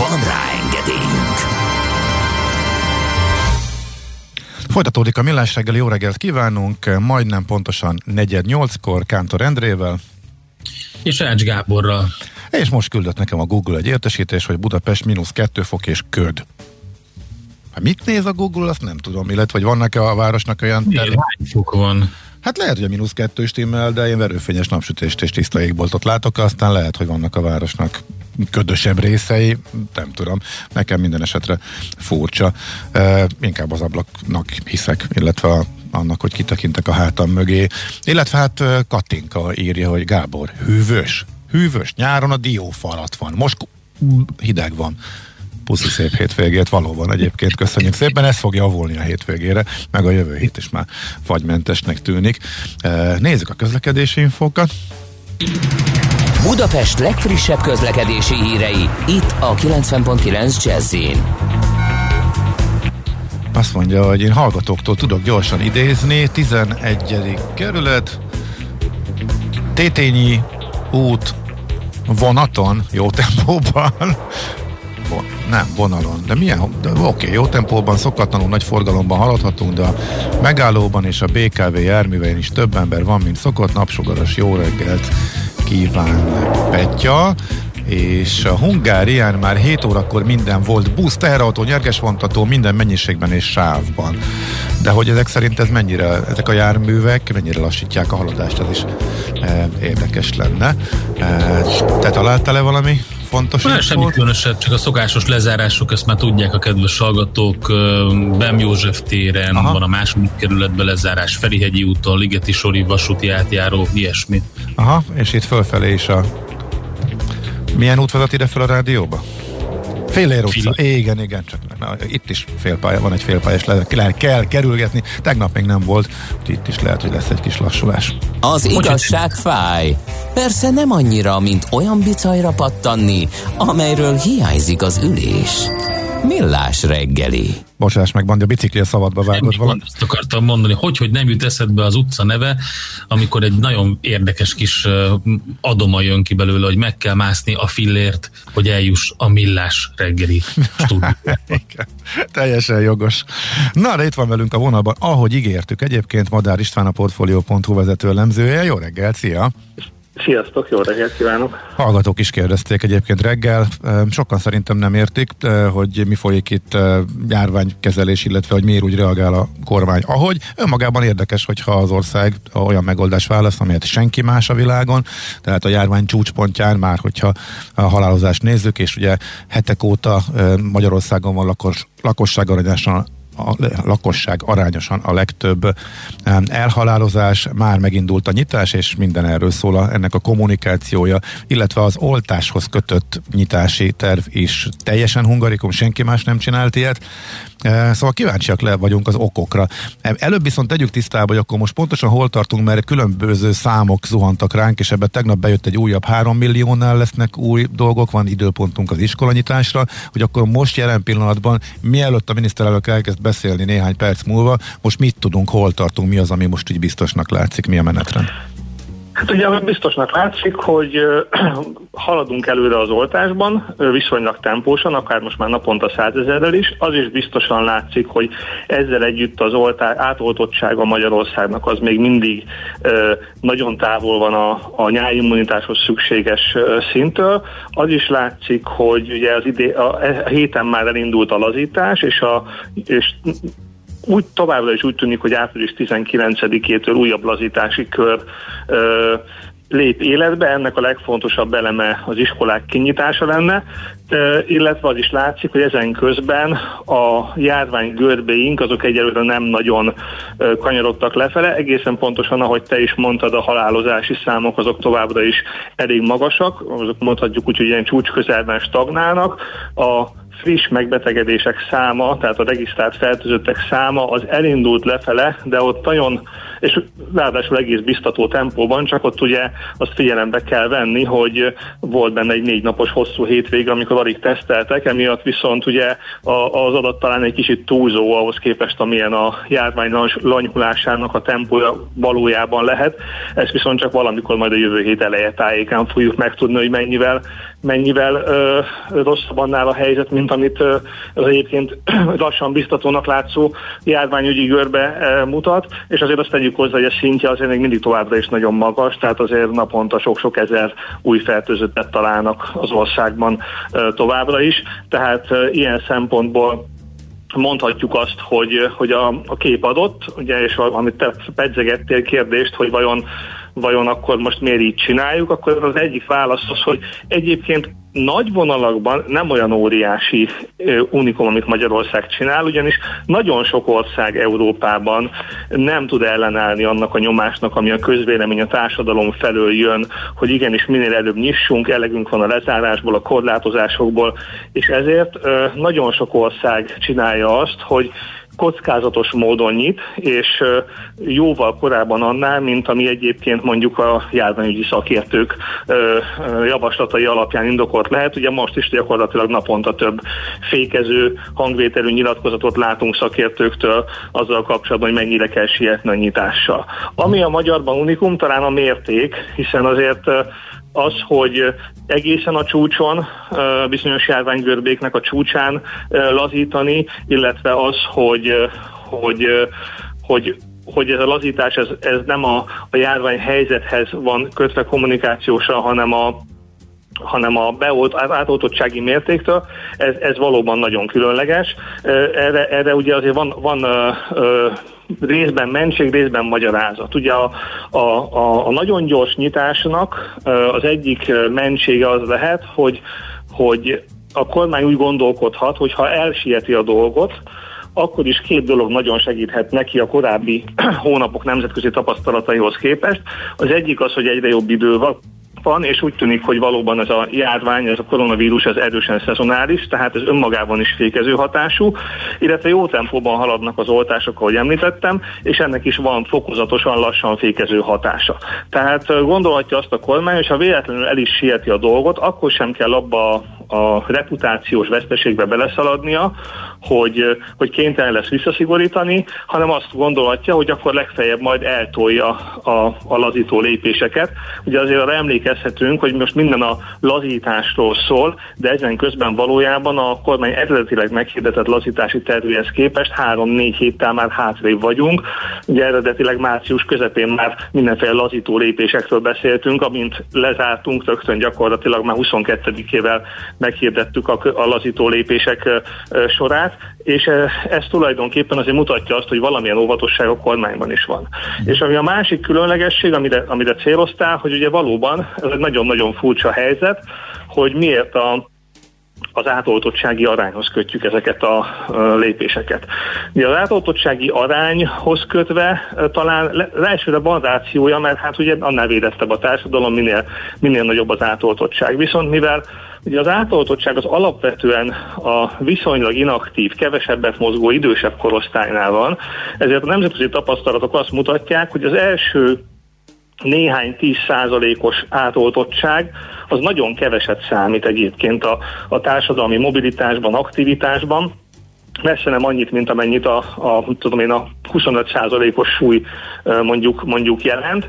Van rá engedélyünk! Folytatódik a Millás reggeli, jó reggelt kívánunk, majdnem pontosan negyed nyolckor Kántor Endrével. És Ács Gáborral. És most küldött nekem a Google egy értesítés, hogy Budapest mínusz 2 fok és köd. Hát mit néz a Google, azt nem tudom, illetve hogy vannak-e a városnak olyan... Hány fok van? Hát lehet, hogy a mínusz kettő stimmel, de én verőfényes napsütést és tiszta égboltot látok, aztán lehet, hogy vannak a városnak ködösebb részei, nem tudom, nekem minden esetre furcsa. E, inkább az ablaknak hiszek, illetve a, annak, hogy kitekintek a hátam mögé. Illetve hát Katinka írja, hogy Gábor, hűvös, hűvös, nyáron a diófalat van, most hideg van puszi szép hétvégét, valóban egyébként köszönjük szépen, ez fog javulni a hétvégére, meg a jövő hét is már fagymentesnek tűnik. Nézzük a közlekedési infókat. Budapest legfrissebb közlekedési hírei, itt a 90.9 jazz Azt mondja, hogy én hallgatóktól tudok gyorsan idézni, 11. kerület, Tétényi út vonaton, jó tempóban, Von, nem, vonalon. De milyen? Oké, okay, jó tempóban, szokatlanul nagy forgalomban haladhatunk, de a megállóban és a BKV járművein is több ember van, mint szokott. Napsugaras jó reggelt kíván Petya és a Hungárián már 7 órakor minden volt busz, teherautó, nyerges vontató, minden mennyiségben és sávban. De hogy ezek szerint ez mennyire, ezek a járművek mennyire lassítják a haladást, ez is e, érdekes lenne. E, te találtál-e valami fontos infót? Semmi különöset, csak a szokásos lezárások, ezt már tudják a kedves hallgatók. Bem József téren Aha. van a második kerületben lezárás, Ferihegyi úton, Ligeti Sori vasúti átjáró, ilyesmi. Aha, és itt fölfelé is a milyen út vezet ide fel a rádióba? Félér utca. Fél. Igen, igen, csak na, itt is félpálya, van egy félpályás, le, le kell kerülgetni. Tegnap még nem volt, úgyhogy itt is lehet, hogy lesz egy kis lassulás. Az igazság fáj. Persze nem annyira, mint olyan bicajra pattanni, amelyről hiányzik az ülés. Millás reggeli. Bocsáss meg, Bandi, a bicikli a szabadba vágott valamit. Azt akartam mondani, hogy, hogy nem jut eszedbe az utca neve, amikor egy nagyon érdekes kis adoma jön ki belőle, hogy meg kell mászni a fillért, hogy eljuss a millás reggeli <laughs> Teljesen jogos. Na, de itt van velünk a vonalban, ahogy ígértük. Egyébként Madár István a Portfolio.hu vezető lemzője. Jó reggelt, szia! Sziasztok, jó reggelt kívánok! Hallgatók is kérdezték egyébként reggel. Sokan szerintem nem értik, hogy mi folyik itt járványkezelés, illetve hogy miért úgy reagál a kormány. Ahogy önmagában érdekes, hogyha az ország olyan megoldás választ, amelyet senki más a világon, tehát a járvány csúcspontján már, hogyha a halálozást nézzük, és ugye hetek óta Magyarországon van lakos, lakosság arányosan a lakosság arányosan a legtöbb elhalálozás, már megindult a nyitás, és minden erről szól a, ennek a kommunikációja, illetve az oltáshoz kötött nyitási terv is teljesen hungarikum, senki más nem csinált ilyet, Szóval kíváncsiak le vagyunk az okokra. Előbb viszont tegyük tisztába, hogy akkor most pontosan hol tartunk, mert különböző számok zuhantak ránk, és ebben tegnap bejött egy újabb 3 milliónál lesznek új dolgok, van időpontunk az iskolanyitásra, hogy akkor most jelen pillanatban, mielőtt a miniszterelnök elkezd beszélni néhány perc múlva, most mit tudunk, hol tartunk, mi az, ami most így biztosnak látszik, mi a menetrend? Hát ugye biztosnak látszik, hogy <clears throat> haladunk előre az oltásban, viszonylag tempósan, akár most már naponta százezerrel is. Az is biztosan látszik, hogy ezzel együtt az oltás, átoltottsága Magyarországnak az még mindig nagyon távol van a, a nyári immunitáshoz szükséges ö, szinttől. Az is látszik, hogy ugye az idé, a, a héten már elindult a lazítás, és, a, és úgy továbbra is úgy tűnik, hogy április 19-től újabb lazítási kör ö, lép életbe, ennek a legfontosabb eleme az iskolák kinyitása lenne, illetve az is látszik, hogy ezen közben a járvány görbéink azok egyelőre nem nagyon kanyarodtak lefele, egészen pontosan, ahogy te is mondtad, a halálozási számok azok továbbra is elég magasak, azok mondhatjuk úgy, hogy ilyen csúcs közelben stagnálnak, a friss megbetegedések száma, tehát a regisztrált fertőzöttek száma az elindult lefele, de ott nagyon, és ráadásul egész biztató tempóban, csak ott ugye azt figyelembe kell venni, hogy volt benne egy négy napos hosszú hétvége, amikor alig teszteltek, emiatt viszont ugye az adat talán egy kicsit túlzó ahhoz képest, amilyen a járvány lanyhulásának a tempója valójában lehet. Ezt viszont csak valamikor majd a jövő hét eleje tájékán fogjuk megtudni, hogy mennyivel mennyivel ö, rosszabb annál a helyzet, mint amit ö, az egyébként <clears throat> lassan biztatónak látszó járványügyi görbe ö, mutat, és azért azt tegyük hozzá, hogy a szintje azért még mindig továbbra is nagyon magas, tehát azért naponta sok-sok ezer új fertőzöttet találnak az országban ö, továbbra is, tehát ö, ilyen szempontból mondhatjuk azt, hogy, hogy a, a kép adott, ugye, és amit te pedzegettél kérdést, hogy vajon vajon akkor most miért így csináljuk, akkor az egyik válasz az, hogy egyébként nagy vonalakban nem olyan óriási unikum, amit Magyarország csinál, ugyanis nagyon sok ország Európában nem tud ellenállni annak a nyomásnak, ami a közvélemény a társadalom felől jön, hogy igenis minél előbb nyissunk, elegünk van a lezárásból, a korlátozásokból, és ezért nagyon sok ország csinálja azt, hogy kockázatos módon nyit, és jóval korábban annál, mint ami egyébként mondjuk a járványügyi szakértők javaslatai alapján indokolt lehet. Ugye most is gyakorlatilag naponta több fékező, hangvételű nyilatkozatot látunk szakértőktől azzal kapcsolatban, hogy mennyire kell sietni a nyitással. Ami a magyarban unikum, talán a mérték, hiszen azért az, hogy egészen a csúcson, bizonyos járványgörbéknek a csúcsán lazítani, illetve az, hogy, hogy, hogy hogy ez a lazítás ez, ez nem a, a járvány helyzethez van kötve kommunikációsra, hanem a, hanem a beolt, átoltottsági mértéktől, ez, ez valóban nagyon különleges. Erre, erre ugye azért van, van részben mentség, részben magyarázat. Ugye a, a, a, a nagyon gyors nyitásnak az egyik mentsége az lehet, hogy, hogy a kormány úgy gondolkodhat, hogy ha elsieti a dolgot, akkor is két dolog nagyon segíthet neki a korábbi <clears throat> hónapok nemzetközi tapasztalataihoz képest. Az egyik az, hogy egyre jobb idő van, van, és úgy tűnik, hogy valóban ez a járvány, ez a koronavírus ez erősen szezonális, tehát ez önmagában is fékező hatású, illetve jó tempóban haladnak az oltások, ahogy említettem, és ennek is van fokozatosan lassan fékező hatása. Tehát gondolhatja azt a kormány, hogy ha véletlenül el is sieti a dolgot, akkor sem kell abba a reputációs veszteségbe beleszaladnia, hogy, hogy kénytelen lesz visszaszigorítani, hanem azt gondolhatja, hogy akkor legfeljebb majd eltolja a, a lazító lépéseket. Ugye azért arra emlékezhetünk, hogy most minden a lazításról szól, de ezen közben valójában a kormány eredetileg meghirdetett lazítási tervéhez képest három-négy héttel már hátrébb vagyunk. Ugye eredetileg március közepén már mindenféle lazító lépésekről beszéltünk, amint lezártunk, rögtön gyakorlatilag már 22-ével meghirdettük a, a lazító lépések sorát, magát, és ez tulajdonképpen azért mutatja azt, hogy valamilyen óvatosság a kormányban is van. És ami a másik különlegesség, amire, amire céloztál, hogy ugye valóban ez egy nagyon-nagyon furcsa helyzet, hogy miért a az átoltottsági arányhoz kötjük ezeket a lépéseket. Ugye az átoltottsági arányhoz kötve talán elsőre van rációja, mert hát ugye annál védettebb a társadalom, minél, minél nagyobb az átoltottság. Viszont mivel Ugye az átoltottság az alapvetően a viszonylag inaktív, kevesebbet mozgó idősebb korosztálynál van, ezért a nemzetközi tapasztalatok azt mutatják, hogy az első néhány 10 százalékos átoltottság, az nagyon keveset számít egyébként a, a társadalmi mobilitásban, aktivitásban, messze nem annyit, mint amennyit a, a, tudom én, a 25%-os súly mondjuk, mondjuk jelent,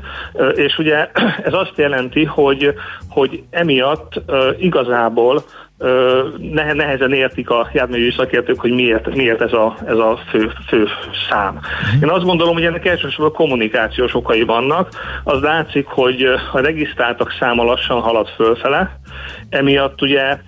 és ugye <clears throat> ez azt jelenti, hogy, hogy emiatt igazából nehezen értik a járművű szakértők, hogy miért, miért ez a, ez a fő, fő szám. Én azt gondolom, hogy ennek elsősorban kommunikációs okai vannak. Az látszik, hogy a regisztráltak száma lassan halad fölfele, emiatt ugye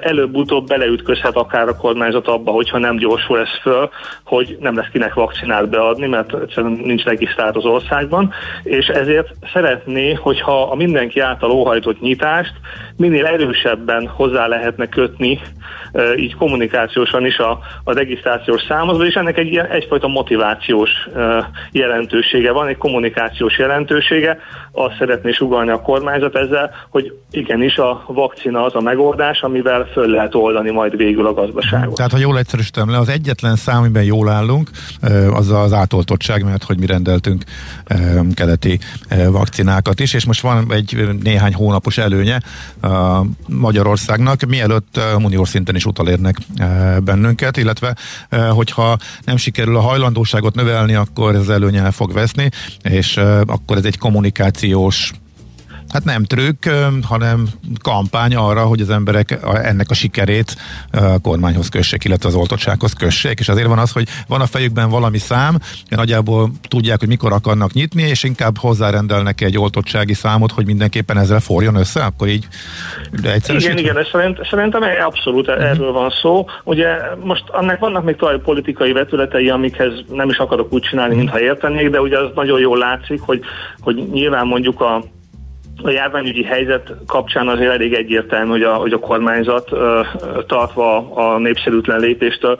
előbb-utóbb beleütközhet akár a kormányzat abba, hogyha nem gyorsul ez föl, hogy nem lesz kinek vakcinát beadni, mert nincs regisztrált az országban, és ezért szeretné, hogyha a mindenki által óhajtott nyitást minél erősebben hozzá lehetne kötni így kommunikációsan is a, a regisztrációs számozva, és ennek egy, egyfajta motivációs jelentősége van, egy kommunikációs jelentősége. Azt szeretné sugalni a kormányzat ezzel, hogy igenis a vakcina az a megoldás, amivel föl lehet oldani majd végül a gazdaságot. Tehát, ha jól egyszerűsítem le, az egyetlen szám, amiben jól állunk, az az átoltottság, mert hogy mi rendeltünk keleti vakcinákat is, és most van egy néhány hónapos előnye Magyarországnak, mielőtt uniós szinten is eh, bennünket, illetve hogyha nem sikerül a hajlandóságot növelni, akkor ez előnyel fog veszni, és akkor ez egy kommunikációs hát nem trükk, hanem kampány arra, hogy az emberek ennek a sikerét a kormányhoz kössék, illetve az oltottsághoz kössék, és azért van az, hogy van a fejükben valami szám, nagyjából tudják, hogy mikor akarnak nyitni, és inkább hozzárendelnek egy oltottsági számot, hogy mindenképpen ezzel forjon össze, akkor így de Igen, igen, szerint, szerintem abszolút uh-huh. erről van szó. Ugye most annak vannak még további politikai vetületei, amikhez nem is akarok úgy csinálni, mintha értenék, de ugye az nagyon jól látszik, hogy, hogy nyilván mondjuk a a járványügyi helyzet kapcsán azért elég egyértelmű, hogy a, hogy a kormányzat tartva a népszerűtlen lépéstől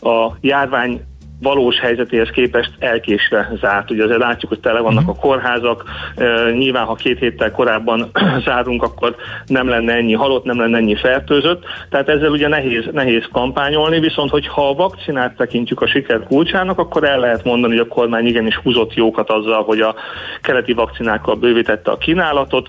a járvány valós helyzetéhez képest elkésve zárt. Ugye azért látjuk, hogy tele vannak a kórházak, nyilván ha két héttel korábban <clears throat> zárunk, akkor nem lenne ennyi halott, nem lenne ennyi fertőzött, tehát ezzel ugye nehéz, nehéz kampányolni, viszont hogyha a vakcinát tekintjük a siker kulcsának, akkor el lehet mondani, hogy a kormány igenis húzott jókat azzal, hogy a keleti vakcinákkal bővítette a kínálatot,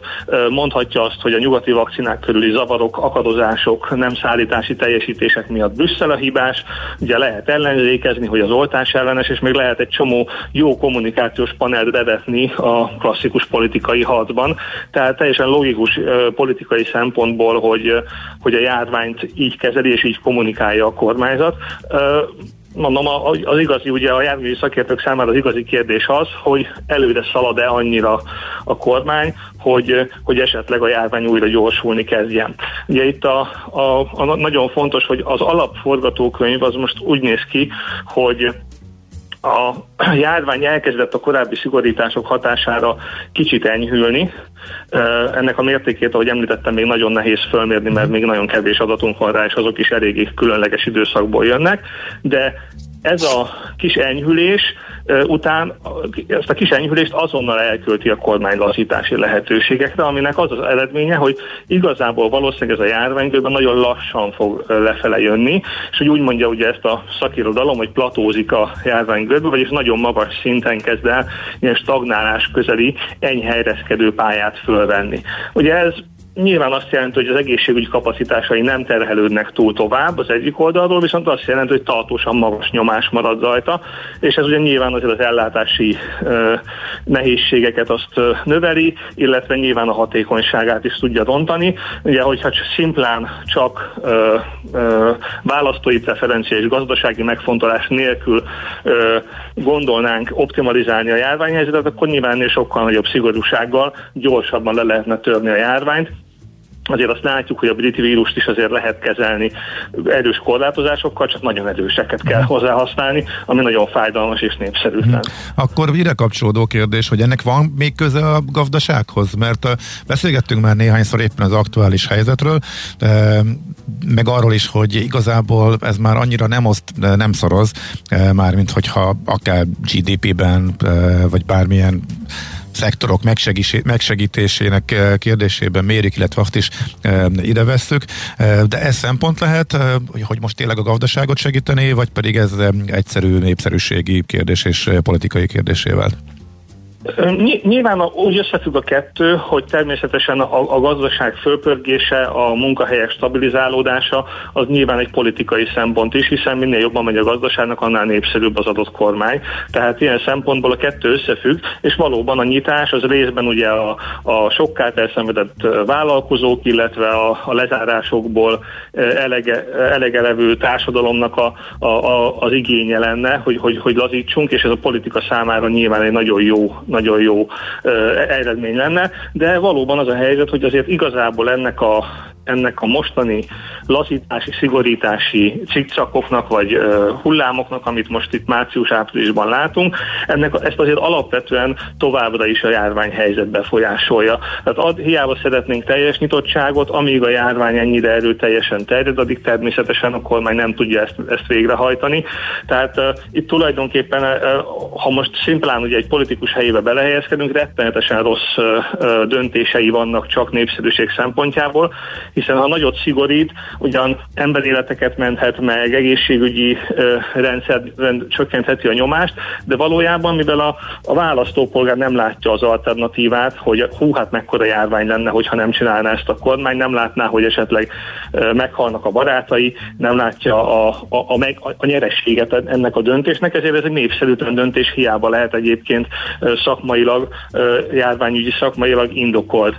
mondhatja azt, hogy a nyugati vakcinák körüli zavarok, akadozások, nem szállítási teljesítések miatt Brüsszel a hibás, ugye lehet ellenzékezni, hogy az oltás ellenes, és még lehet egy csomó jó kommunikációs panelt bevetni a klasszikus politikai harcban. Tehát teljesen logikus politikai szempontból, hogy, hogy a járványt így kezeli és így kommunikálja a kormányzat mondom, az igazi, ugye a járványi szakértők számára az igazi kérdés az, hogy előre szalad-e annyira a kormány, hogy, hogy esetleg a járvány újra gyorsulni kezdjen. Ugye itt a, a, a nagyon fontos, hogy az alapforgatókönyv az most úgy néz ki, hogy a <clears throat> járvány elkezdett a korábbi szigorítások hatására kicsit enyhülni. Ennek a mértékét, ahogy említettem, még nagyon nehéz fölmérni, mert még nagyon kevés adatunk van rá, és azok is eléggé különleges időszakból jönnek, de ez a kis enyhülés után ezt a kis enyhülést azonnal elkölti a kormány lazítási lehetőségekre, aminek az az eredménye, hogy igazából valószínűleg ez a járványgőben nagyon lassan fog lefele jönni, és hogy úgy mondja ugye ezt a szakirodalom, hogy platózik a járványgőben, vagyis nagyon magas szinten kezd el ilyen stagnálás közeli enyhelyezkedő pályát fölvenni. Ugye ez nyilván azt jelenti, hogy az egészségügyi kapacitásai nem terhelődnek túl tovább az egyik oldalról, viszont azt jelenti, hogy tartósan magas nyomás marad rajta, és ez ugye nyilván azért az ellátási nehézségeket azt növeli, illetve nyilván a hatékonyságát is tudja rontani. Ugye, hogyha szimplán csak ö, ö, választói preferencia és gazdasági megfontolás nélkül gondolnánk optimalizálni a járványhelyzetet, akkor nyilván sokkal nagyobb szigorúsággal gyorsabban le lehetne törni a járványt, azért azt látjuk, hogy a briti vírust is azért lehet kezelni erős korlátozásokkal, csak nagyon erőseket kell mhm. hozzá használni, ami nagyon fájdalmas és népszerűtlen. Hmm. Akkor ide kapcsolódó kérdés, hogy ennek van még köze a gazdasághoz? Mert beszélgettünk már néhányszor éppen az aktuális helyzetről, meg arról is, hogy igazából ez már annyira nem oszt, nem szoroz, mármint hogyha akár GDP-ben, vagy bármilyen szektorok megsegítésének kérdésében mérik, illetve azt is ide vesszük. De ez szempont lehet, hogy most tényleg a gazdaságot segíteni, vagy pedig ez egyszerű népszerűségi kérdés és politikai kérdésével? Nyilván úgy összefügg a kettő, hogy természetesen a, a gazdaság fölpörgése, a munkahelyek stabilizálódása az nyilván egy politikai szempont is, hiszen minél jobban megy a gazdaságnak, annál népszerűbb az adott kormány. Tehát ilyen szempontból a kettő összefügg, és valóban a nyitás az részben ugye a, a sokkát elszenvedett vállalkozók, illetve a, a lezárásokból elege, elege levő társadalomnak a, a, a, az igénye lenne, hogy, hogy, hogy lazítsunk, és ez a politika számára nyilván egy nagyon jó nagyon jó eredmény lenne, de valóban az a helyzet, hogy azért igazából ennek a ennek a mostani lazítási, szigorítási cikcakoknak vagy uh, hullámoknak, amit most itt március-áprilisban látunk, ennek, ezt azért alapvetően továbbra is a járványhelyzet befolyásolja. Tehát ad, hiába szeretnénk teljes nyitottságot, amíg a járvány ennyire erőteljesen terjed, addig természetesen a kormány nem tudja ezt, ezt végrehajtani. Tehát uh, itt tulajdonképpen, uh, ha most szimplán ugye egy politikus helyébe belehelyezkedünk, rettenetesen rossz döntései vannak csak népszerűség szempontjából, hiszen ha nagyot szigorít, ugyan emberéleteket menthet meg, egészségügyi rendszer rend, csökkentheti a nyomást, de valójában, mivel a, a választópolgár nem látja az alternatívát, hogy hú, hát mekkora járvány lenne, hogyha nem csinálná ezt a kormány, nem látná, hogy esetleg meghalnak a barátai, nem látja a, a, a, meg, a nyerességet ennek a döntésnek, ezért ez egy népszerűtlen döntés, hiába lehet egyébként szakmailag, járványügyi szakmailag indokolt.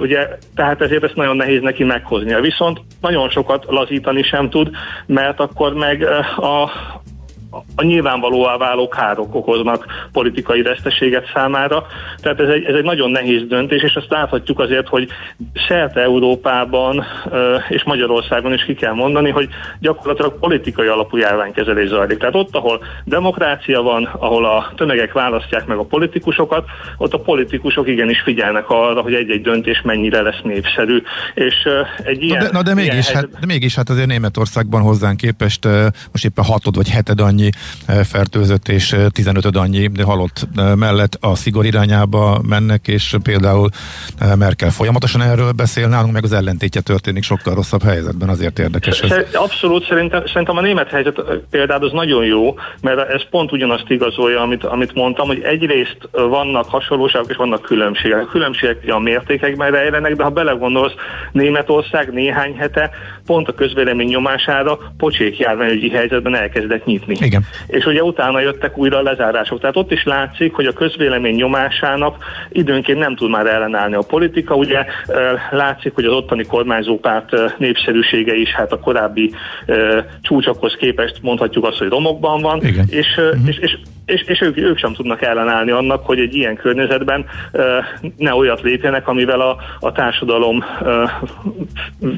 Ugye, tehát ezért ezt nagyon nehéz neki meghoznia. Viszont nagyon sokat lazítani sem tud, mert akkor meg a, a nyilvánvalóvá váló károk okoznak politikai veszteséget számára. Tehát ez egy, ez egy nagyon nehéz döntés, és azt láthatjuk azért, hogy szerte Európában és Magyarországon is ki kell mondani, hogy gyakorlatilag politikai alapú járványkezelés zajlik. Tehát ott, ahol demokrácia van, ahol a tömegek választják meg a politikusokat, ott a politikusok igenis figyelnek arra, hogy egy-egy döntés mennyire lesz népszerű. És egy ilyen, na de, na de, mégis, ilyen hát, de mégis hát azért Németországban hozzánk képest most éppen hatod vagy heted annyi annyi eh, fertőzött és 15 eh, annyi halott eh, mellett a szigor irányába mennek, és például Merkel folyamatosan erről beszél, nálunk meg az ellentétje történik sokkal rosszabb helyzetben, azért érdekes ez. Abszolút, szerintem, szerintem a német helyzet például az nagyon jó, mert ez pont ugyanazt igazolja, amit, amit mondtam, hogy egyrészt vannak hasonlóságok és vannak különbségek. A különbségek a mértékekben rejlenek, de ha belegondolsz, Németország néhány hete pont a közvélemény nyomására pocsék járványügyi helyzetben elkezdett nyitni. Igen. És ugye utána jöttek újra a lezárások. Tehát ott is látszik, hogy a közvélemény nyomásának időnként nem tud már ellenállni a politika. Ugye látszik, hogy az ottani kormányzópárt népszerűsége is hát a korábbi csúcsokhoz képest mondhatjuk azt, hogy romokban van. Igen. És, uh-huh. és, és és, és ők, ők sem tudnak ellenállni annak, hogy egy ilyen környezetben ne olyat lépjenek, amivel a, a társadalom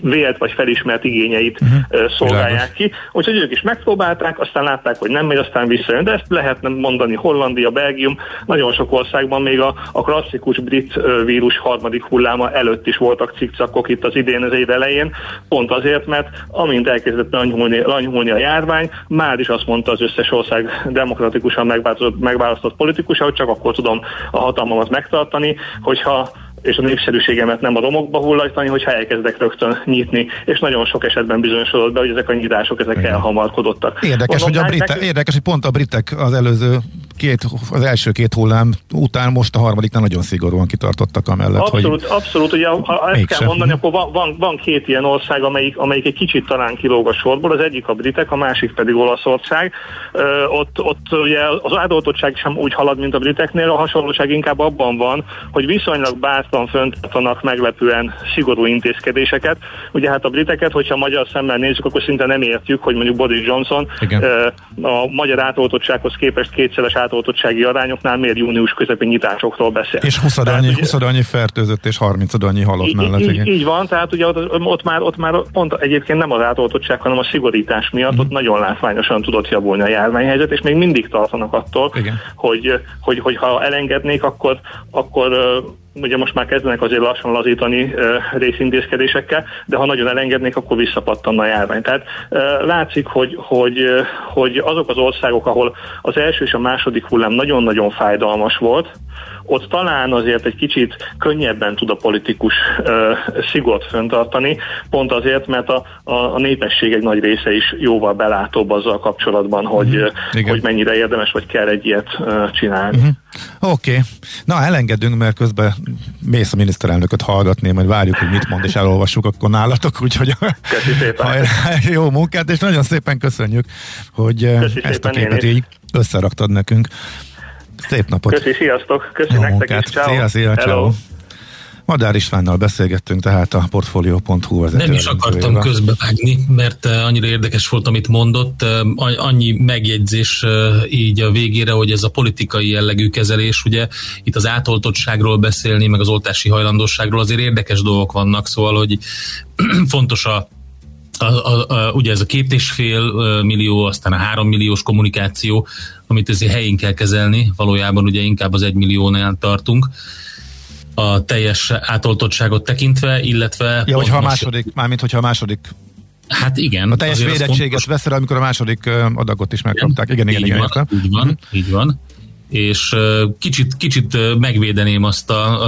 vélt vagy felismert igényeit uh-huh. uh, szolgálják ki. Úgyhogy ők is megpróbálták, aztán látták, hogy nem megy, aztán visszajön. De ezt lehetne mondani Hollandia, Belgium, nagyon sok országban még a, a klasszikus brit vírus harmadik hulláma előtt is voltak cikcakok itt az idén az év elején, pont azért, mert amint elkezdett lanyhulni, lanyhulni a járvány, már is azt mondta az összes ország demokratikusan meg megválasztott politikus, hogy csak akkor tudom a hatalmamat megtartani, hogyha és a népszerűségemet nem a romokba hullajtani, hogyha elkezdek rögtön nyitni, és nagyon sok esetben bizonyosodott be, hogy ezek a nyitások ezek Igen. elhamarkodottak. Érdekes, Mondom, hogy a britek, érdekes, hogy pont a britek az előző két, az első két hullám után most a harmadiknál nagyon szigorúan kitartottak amellett. Abszolút, hogy abszolút. Ugye, ha ezt kell mondani, akkor van, van, van, két ilyen ország, amelyik, amelyik egy kicsit talán kilóg a sorból, az egyik a britek, a másik pedig Olaszország. Ö, ott, ott ugye az átoltottság sem úgy halad, mint a briteknél, a hasonlóság inkább abban van, hogy viszonylag bátran föntartanak meglepően szigorú intézkedéseket. Ugye hát a briteket, hogyha magyar szemmel nézzük, akkor szinte nem értjük, hogy mondjuk Boris Johnson Igen. a magyar átoltottsághoz képest kétszeres átoltottsági arányoknál miért június közepén nyitásokról beszél. És 20 annyi, ugye, 20 annyi fertőzött és 30 annyi halott mellett. Így, így van, tehát ugye ott, ott, már, ott már pont egyébként nem az átoltottság, hanem a szigorítás miatt mm. ott nagyon látványosan tudott javulni a járványhelyzet, és még mindig tartanak attól, hogy, hogy, hogy, hogy ha elengednék, akkor, akkor ugye most már kezdenek azért lassan lazítani uh, részintézkedésekkel, de ha nagyon elengednék, akkor visszapattanna a járvány. Tehát uh, látszik, hogy, hogy, uh, hogy azok az országok, ahol az első és a második hullám nagyon-nagyon fájdalmas volt, ott talán azért egy kicsit könnyebben tud a politikus uh, szigort föntartani, pont azért, mert a, a, a népesség egy nagy része is jóval belátóbb azzal kapcsolatban, hogy, uh-huh. hogy mennyire érdemes vagy kell egy ilyet uh, csinálni. Uh-huh. Oké. Okay. Na, elengedünk, mert közben mész a miniszterelnököt hallgatni, majd várjuk, hogy mit mond, és elolvassuk akkor nálatok, úgyhogy jó munkát, és nagyon szépen köszönjük, hogy Köszi ezt a képet így összeraktad nekünk. Szép napot! Köszi, sziasztok! Köszi Jó nektek munkát. is, ciao. Szia, szia, ciao. Madár Istvánnal beszélgettünk, tehát a Portfolio.hu vezető. Nem is akartam közbevágni, mert uh, annyira érdekes volt, amit mondott. Uh, annyi megjegyzés uh, így a végére, hogy ez a politikai jellegű kezelés, ugye itt az átoltottságról beszélni, meg az oltási hajlandóságról azért érdekes dolgok vannak, szóval, hogy <clears throat> fontos a a, a, a, ugye ez a két és fél millió, aztán a három milliós kommunikáció, amit ezért helyén kell kezelni, valójában ugye inkább az egy milliónál tartunk a teljes átoltottságot tekintve, illetve... Ja, hogyha a második, mármint hogyha a második Hát igen. A teljes védettséget veszel, amikor a második adagot is megkapták. Igen, igen, igen, igen, van, Így van, uh-huh. így van. És kicsit, kicsit megvédeném azt a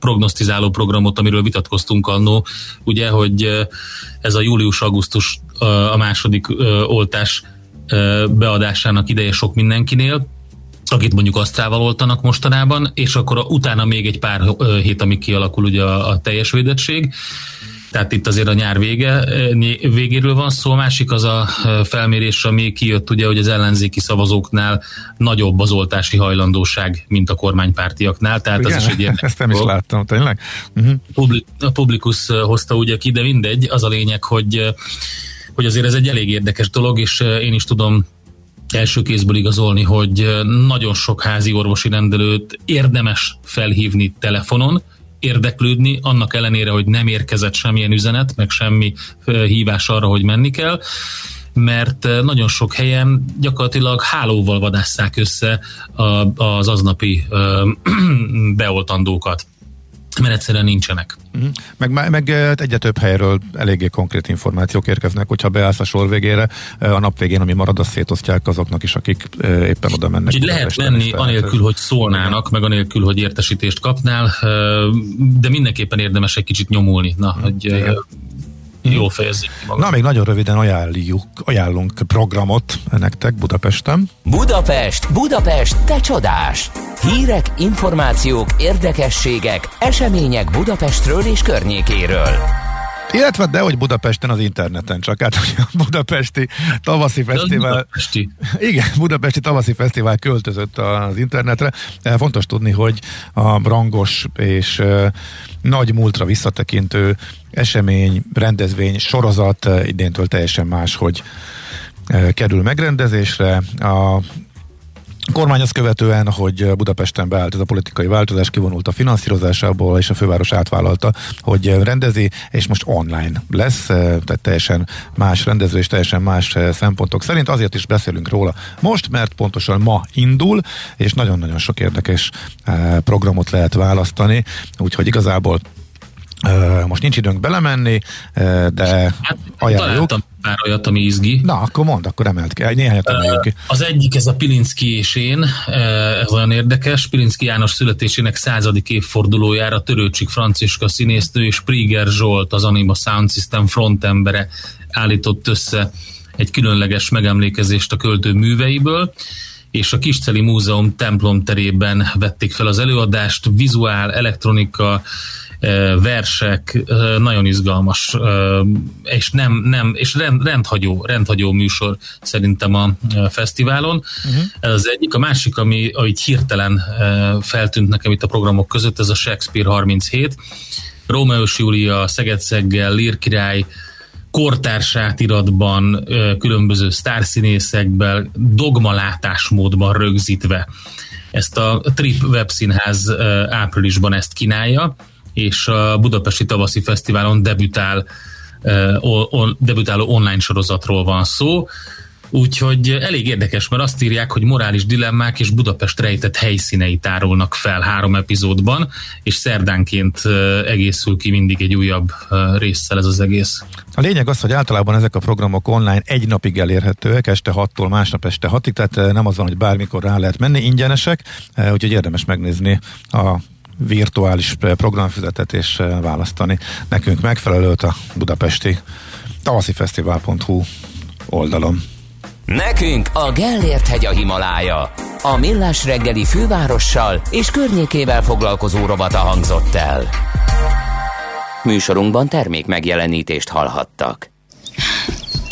prognosztizáló programot, amiről vitatkoztunk annó, ugye, hogy ez a július-augusztus a második oltás beadásának ideje sok mindenkinél, akit mondjuk asztrával oltanak mostanában, és akkor utána még egy pár hét, amíg kialakul ugye a, a teljes védettség. Tehát itt azért a nyár vége, végéről van szó. A másik az a felmérés, ami kijött, ugye, hogy az ellenzéki szavazóknál nagyobb az oltási hajlandóság, mint a kormánypártiaknál. Tehát Igen, az is egy <laughs> érdekes. Ezt nem is láttam, tényleg? Uh-huh. A Publikus hozta ugye ki, de mindegy. Az a lényeg, hogy hogy azért ez egy elég érdekes dolog, és én is tudom első kézből igazolni, hogy nagyon sok házi orvosi rendelőt érdemes felhívni telefonon, érdeklődni, annak ellenére, hogy nem érkezett semmilyen üzenet, meg semmi hívás arra, hogy menni kell, mert nagyon sok helyen gyakorlatilag hálóval vadásszák össze az aznapi <clears throat> beoltandókat mert egyszerűen nincsenek. Uh-huh. Meg, meg egyre több helyről eléggé konkrét információk érkeznek, hogyha beállsz a sor végére, a nap végén, ami marad, azt szétosztják azoknak is, akik éppen oda mennek. Úgyhogy lehet menni anélkül, hogy szólnának, meg anélkül, hogy értesítést kapnál, de mindenképpen érdemes egy kicsit nyomulni. Na, uh-huh. hogy Igen jól fejezzék magam. Na, még nagyon röviden ajánljuk, ajánlunk programot nektek Budapesten. Budapest, Budapest, te csodás! Hírek, információk, érdekességek, események Budapestről és környékéről. Illetve, de hogy Budapesten az interneten, csak hát hogy a Budapesti Tavaszi Fesztivál... Budapesti. Igen, Budapesti Tavaszi Fesztivál költözött az internetre. Fontos tudni, hogy a rangos és uh, nagy múltra visszatekintő esemény, rendezvény, sorozat idéntől teljesen más, hogy kerül megrendezésre. A kormány azt követően, hogy Budapesten beállt ez a politikai változás, kivonult a finanszírozásából, és a főváros átvállalta, hogy rendezi, és most online lesz, tehát teljesen más rendező és teljesen más szempontok szerint. Azért is beszélünk róla most, mert pontosan ma indul, és nagyon-nagyon sok érdekes eh, programot lehet választani, úgyhogy igazából most nincs időnk belemenni, de hát, ajánljuk. pár olyat, ami izgi. Na, akkor mond, akkor emelt ki. Néhányat emeljük ki. Az egyik ez a Pilinszki és én, ez olyan érdekes. Pilinszki János születésének századik évfordulójára Törőcsik Franciska színésznő és Priger Zsolt, az Anima Sound System frontembere állított össze egy különleges megemlékezést a költő műveiből és a Kisceli Múzeum templom terében vették fel az előadást, vizuál, elektronika, versek, nagyon izgalmas, és nem, nem és rend, rendhagyó, rendhagyó műsor szerintem a fesztiválon. Uh-huh. Ez az egyik. A másik, ami, ami hirtelen feltűnt nekem itt a programok között, ez a Shakespeare 37. Rómeus Júlia, Szegedszeggel, Lír király, kortárs átiratban, különböző sztárszínészekben, dogmalátásmódban rögzítve. Ezt a Trip webszínház áprilisban ezt kínálja, és a Budapesti Tavaszi Fesztiválon debütál, on, debütáló online sorozatról van szó. Úgyhogy elég érdekes, mert azt írják, hogy morális dilemmák és Budapest rejtett helyszínei tárolnak fel három epizódban, és szerdánként egészül ki mindig egy újabb résszel ez az egész. A lényeg az, hogy általában ezek a programok online egy napig elérhetőek, este 6-tól másnap este 6-ig, tehát nem az van, hogy bármikor rá lehet menni, ingyenesek, úgyhogy érdemes megnézni a virtuális programfüzetet és választani nekünk megfelelőt a budapesti tavaszifesztivál.hu oldalon. Nekünk a Gellért hegy a Himalája. A Millás reggeli fővárossal és környékével foglalkozó robata hangzott el. Műsorunkban termék megjelenítést hallhattak.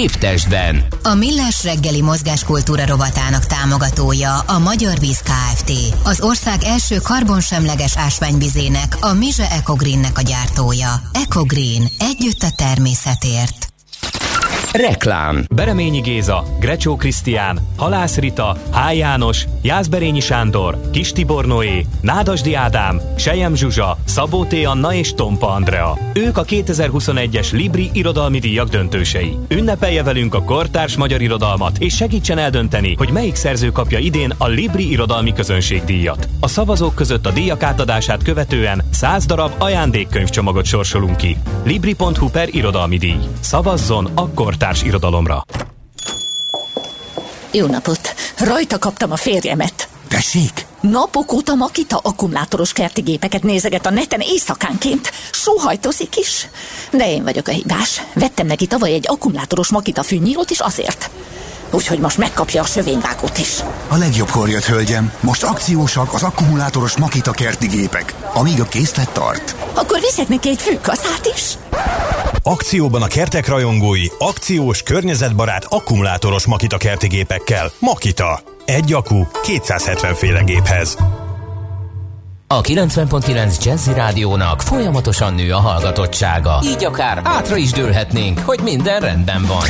épp. A Millás reggeli mozgáskultúra rovatának támogatója a Magyar Víz Kft. Az ország első karbonsemleges ásványvizének, a Mize Ecogreennek a gyártója. Ecogreen. Együtt a természetért. Reklám Bereményi Géza, Grecsó Krisztián, Halász Rita, H. János, Jászberényi Sándor, Kis Tibor Noé, Nádasdi Ádám, Sejem Zsuzsa, Szabó T. Anna és Tompa Andrea. Ők a 2021-es Libri irodalmi díjak döntősei. Ünnepelje velünk a kortárs magyar irodalmat, és segítsen eldönteni, hogy melyik szerző kapja idén a Libri irodalmi közönségdíjat. A szavazók között a díjak átadását követően 100 darab ajándékkönyvcsomagot sorsolunk ki. Libri.hu per irodalmi díj. Szavazzon a kortárs irodalomra. Jó napot! Rajta kaptam a férjemet. Tessék? Napok óta Makita akkumulátoros kerti gépeket nézeget a neten éjszakánként. Sóhajtozik is. De én vagyok a hibás. Vettem neki tavaly egy akkumulátoros Makita fűnyírót is azért. Úgyhogy most megkapja a sövényvágót is. A legjobbkor jött, hölgyem. Most akciósak az akkumulátoros Makita kerti gépek, amíg a készlet tart. Akkor viszek neki egy fűkaszát is. Akcióban a kertek rajongói, akciós, környezetbarát, akkumulátoros Makita kerti gépekkel. Makita. Egy akku 270 féle géphez. A 90.9 Jazzy Rádiónak folyamatosan nő a hallgatottsága. Így akár átra is dőlhetnénk, hogy minden rendben van.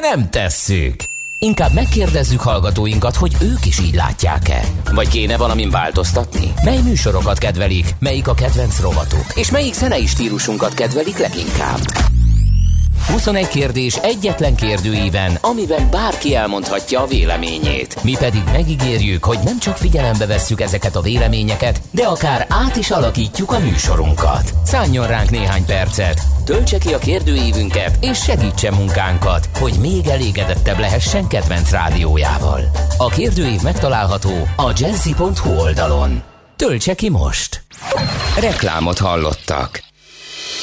De nem tesszük. Inkább megkérdezzük hallgatóinkat, hogy ők is így látják-e. Vagy kéne valamin változtatni? Mely műsorokat kedvelik, melyik a kedvenc rovatuk, és melyik zenei stílusunkat kedvelik leginkább? 21 kérdés egyetlen kérdőíven, amiben bárki elmondhatja a véleményét. Mi pedig megígérjük, hogy nem csak figyelembe vesszük ezeket a véleményeket, de akár át is alakítjuk a műsorunkat. Szálljon ránk néhány percet, töltse ki a kérdőívünket, és segítse munkánkat, hogy még elégedettebb lehessen kedvenc rádiójával. A kérdőív megtalálható a jazzy.hu oldalon. Töltse ki most! Reklámot hallottak.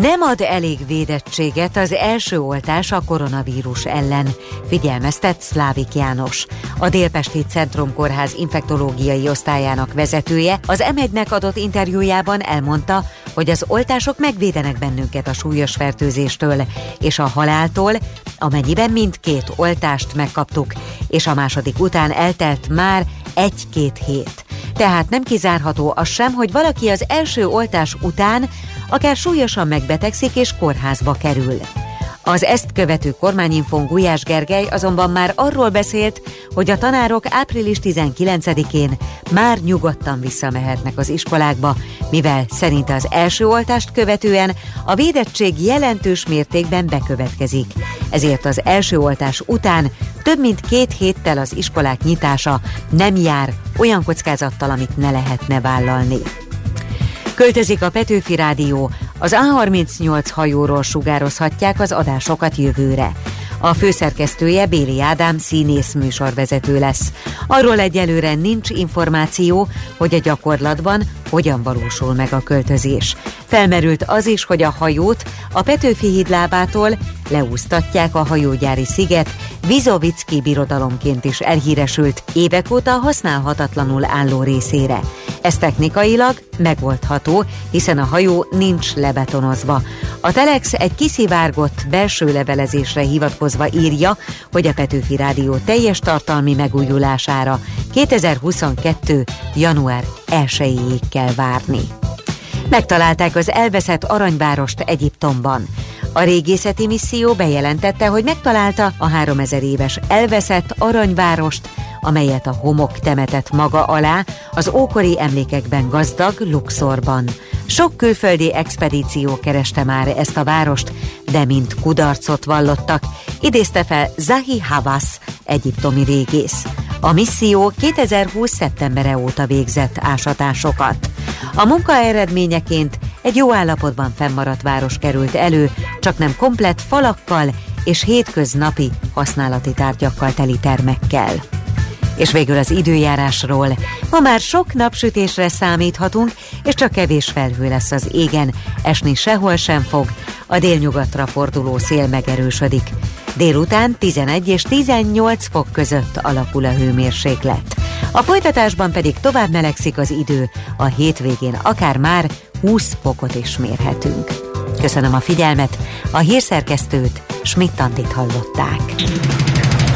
Nem ad elég védettséget az első oltás a koronavírus ellen, figyelmeztet Szlávik János. A Délpesti Centrum Kórház infektológiai osztályának vezetője az M1-nek adott interjújában elmondta, hogy az oltások megvédenek bennünket a súlyos fertőzéstől és a haláltól, amennyiben mindkét oltást megkaptuk, és a második után eltelt már egy-két hét. Tehát nem kizárható az sem, hogy valaki az első oltás után akár súlyosan megbetegszik és kórházba kerül. Az ezt követő kormányinfón Gulyás Gergely azonban már arról beszélt, hogy a tanárok április 19-én már nyugodtan visszamehetnek az iskolákba, mivel szerinte az első oltást követően a védettség jelentős mértékben bekövetkezik. Ezért az első oltás után több mint két héttel az iskolák nyitása nem jár olyan kockázattal, amit ne lehetne vállalni. Költözik a Petőfi Rádió, az A38 hajóról sugározhatják az adásokat jövőre. A főszerkesztője Béli Ádám színész műsorvezető lesz. Arról egyelőre nincs információ, hogy a gyakorlatban hogyan valósul meg a költözés. Felmerült az is, hogy a hajót a Petőfi hídlábától leúztatják a hajógyári sziget Vizovicki birodalomként is elhíresült évek óta használhatatlanul álló részére. Ez technikailag megoldható, hiszen a hajó nincs lebetonozva. A Telex egy kiszivárgott belső levelezésre hivatkozva írja, hogy a Petőfi Rádió teljes tartalmi megújulására 2022. január elsőjéig kell várni. Megtalálták az elveszett aranyvárost Egyiptomban. A régészeti misszió bejelentette, hogy megtalálta a 3000 éves elveszett aranyvárost, amelyet a homok temetett maga alá, az ókori emlékekben gazdag Luxorban. Sok külföldi expedíció kereste már ezt a várost, de mint kudarcot vallottak, idézte fel Zahi Havas, egyiptomi régész. A misszió 2020. szeptembere óta végzett ásatásokat. A munka eredményeként egy jó állapotban fennmaradt város került elő, csak nem komplett falakkal és hétköznapi használati tárgyakkal teli termekkel. És végül az időjárásról. Ma már sok napsütésre számíthatunk, és csak kevés felhő lesz az égen, esni sehol sem fog, a délnyugatra forduló szél megerősödik. Délután 11 és 18 fok között alakul a hőmérséklet. A folytatásban pedig tovább melegszik az idő, a hétvégén akár már 20 fokot is mérhetünk. Köszönöm a figyelmet, a hírszerkesztőt Schmidt-Tandit hallották.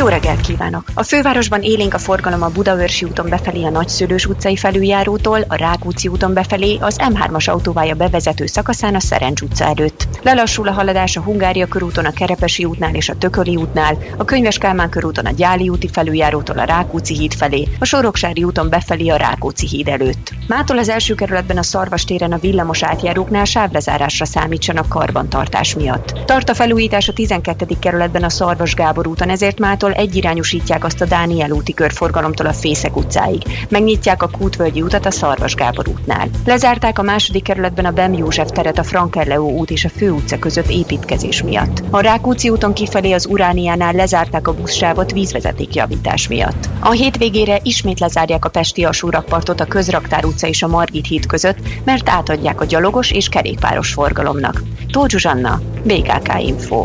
jó reggelt kívánok! A fővárosban élénk a forgalom a Budaörsi úton befelé a Nagyszülős utcai felüljárótól, a Rákóczi úton befelé az M3-as autóvája bevezető szakaszán a Szerencs utca előtt. Lelassul a haladás a Hungária körúton, a Kerepesi útnál és a Tököli útnál, a Könyves Kálmán körúton a Gyáli úti felüljárótól a Rákóczi híd felé, a Soroksári úton befelé a Rákóczi híd előtt. Mától az első kerületben a Szarvas téren a villamos átjáróknál sávlezárásra számítsanak karbantartás miatt. Tart a felújítás a 12. kerületben a Szarvas Gábor úton, ezért mától Budapesttől egyirányosítják azt a Dániel úti körforgalomtól a Fészek utcáig. Megnyitják a Kútvölgyi utat a Szarvas Gábor útnál. Lezárták a második kerületben a Bem József teret a Frankerleó út és a Fő utca között építkezés miatt. A Rákóczi úton kifelé az Urániánál lezárták a buszsávot vízvezeték javítás miatt. A hétvégére ismét lezárják a Pesti alsórakpartot a Közraktár utca és a Margit híd között, mert átadják a gyalogos és kerékpáros forgalomnak. Tóth Zsuzsanna, BKK Info.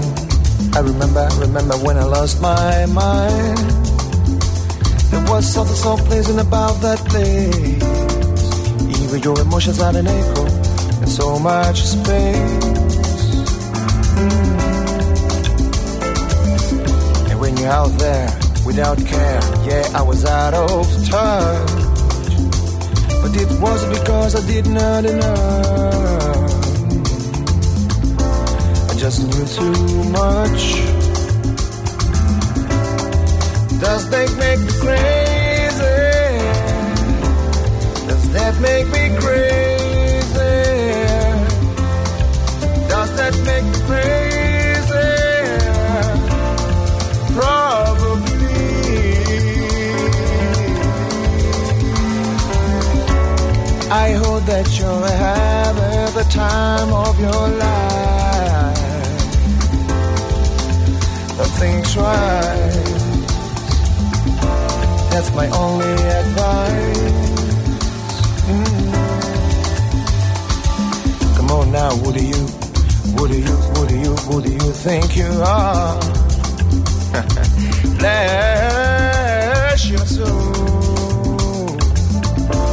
I remember, remember when I lost my mind. There was something so pleasing about that place. Even your emotions had an echo and so much space. And when you're out there without care, yeah, I was out of touch. But it wasn't because I did not enough just knew too much. Does that make me crazy? Does that make me crazy? Does that make me crazy? Probably. I hope that you're having the time of your life think twice. That's my only advice. Mm. Come on now, what do you, what do you, what do you, what do you think you are? <laughs> Bless your soul.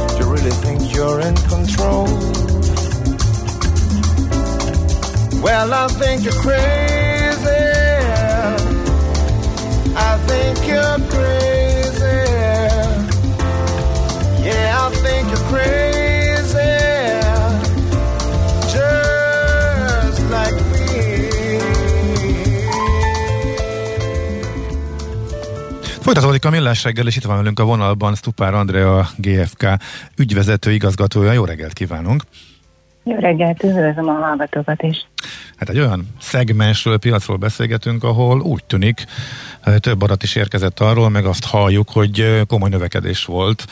Do you really think you're in control? Well, I think you're crazy. Think you're crazy. Yeah, I think you're crazy. Just like me. Folytatódik a millás reggel, és itt van velünk a vonalban Stupár Andrea, GFK ügyvezető igazgatója. Jó reggelt kívánunk! Jó reggelt, üdvözlöm a hallgatókat is. Hát egy olyan szegmensről, piacról beszélgetünk, ahol úgy tűnik, több adat is érkezett arról, meg azt halljuk, hogy komoly növekedés volt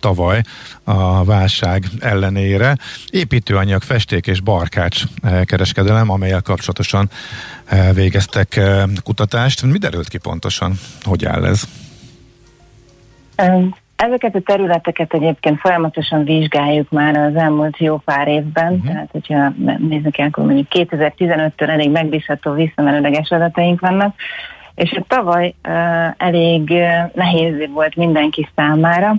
tavaly a válság ellenére. Építőanyag, festék és barkács kereskedelem, amelyel kapcsolatosan végeztek kutatást. Mi derült ki pontosan? Hogy áll ez? Ezeket a területeket egyébként folyamatosan vizsgáljuk már az elmúlt jó pár évben, uh-huh. tehát hogyha nézzük el, akkor mondjuk 2015-től elég megbízható visszamenőleges adataink vannak, és hát tavaly elég nehéz volt mindenki számára.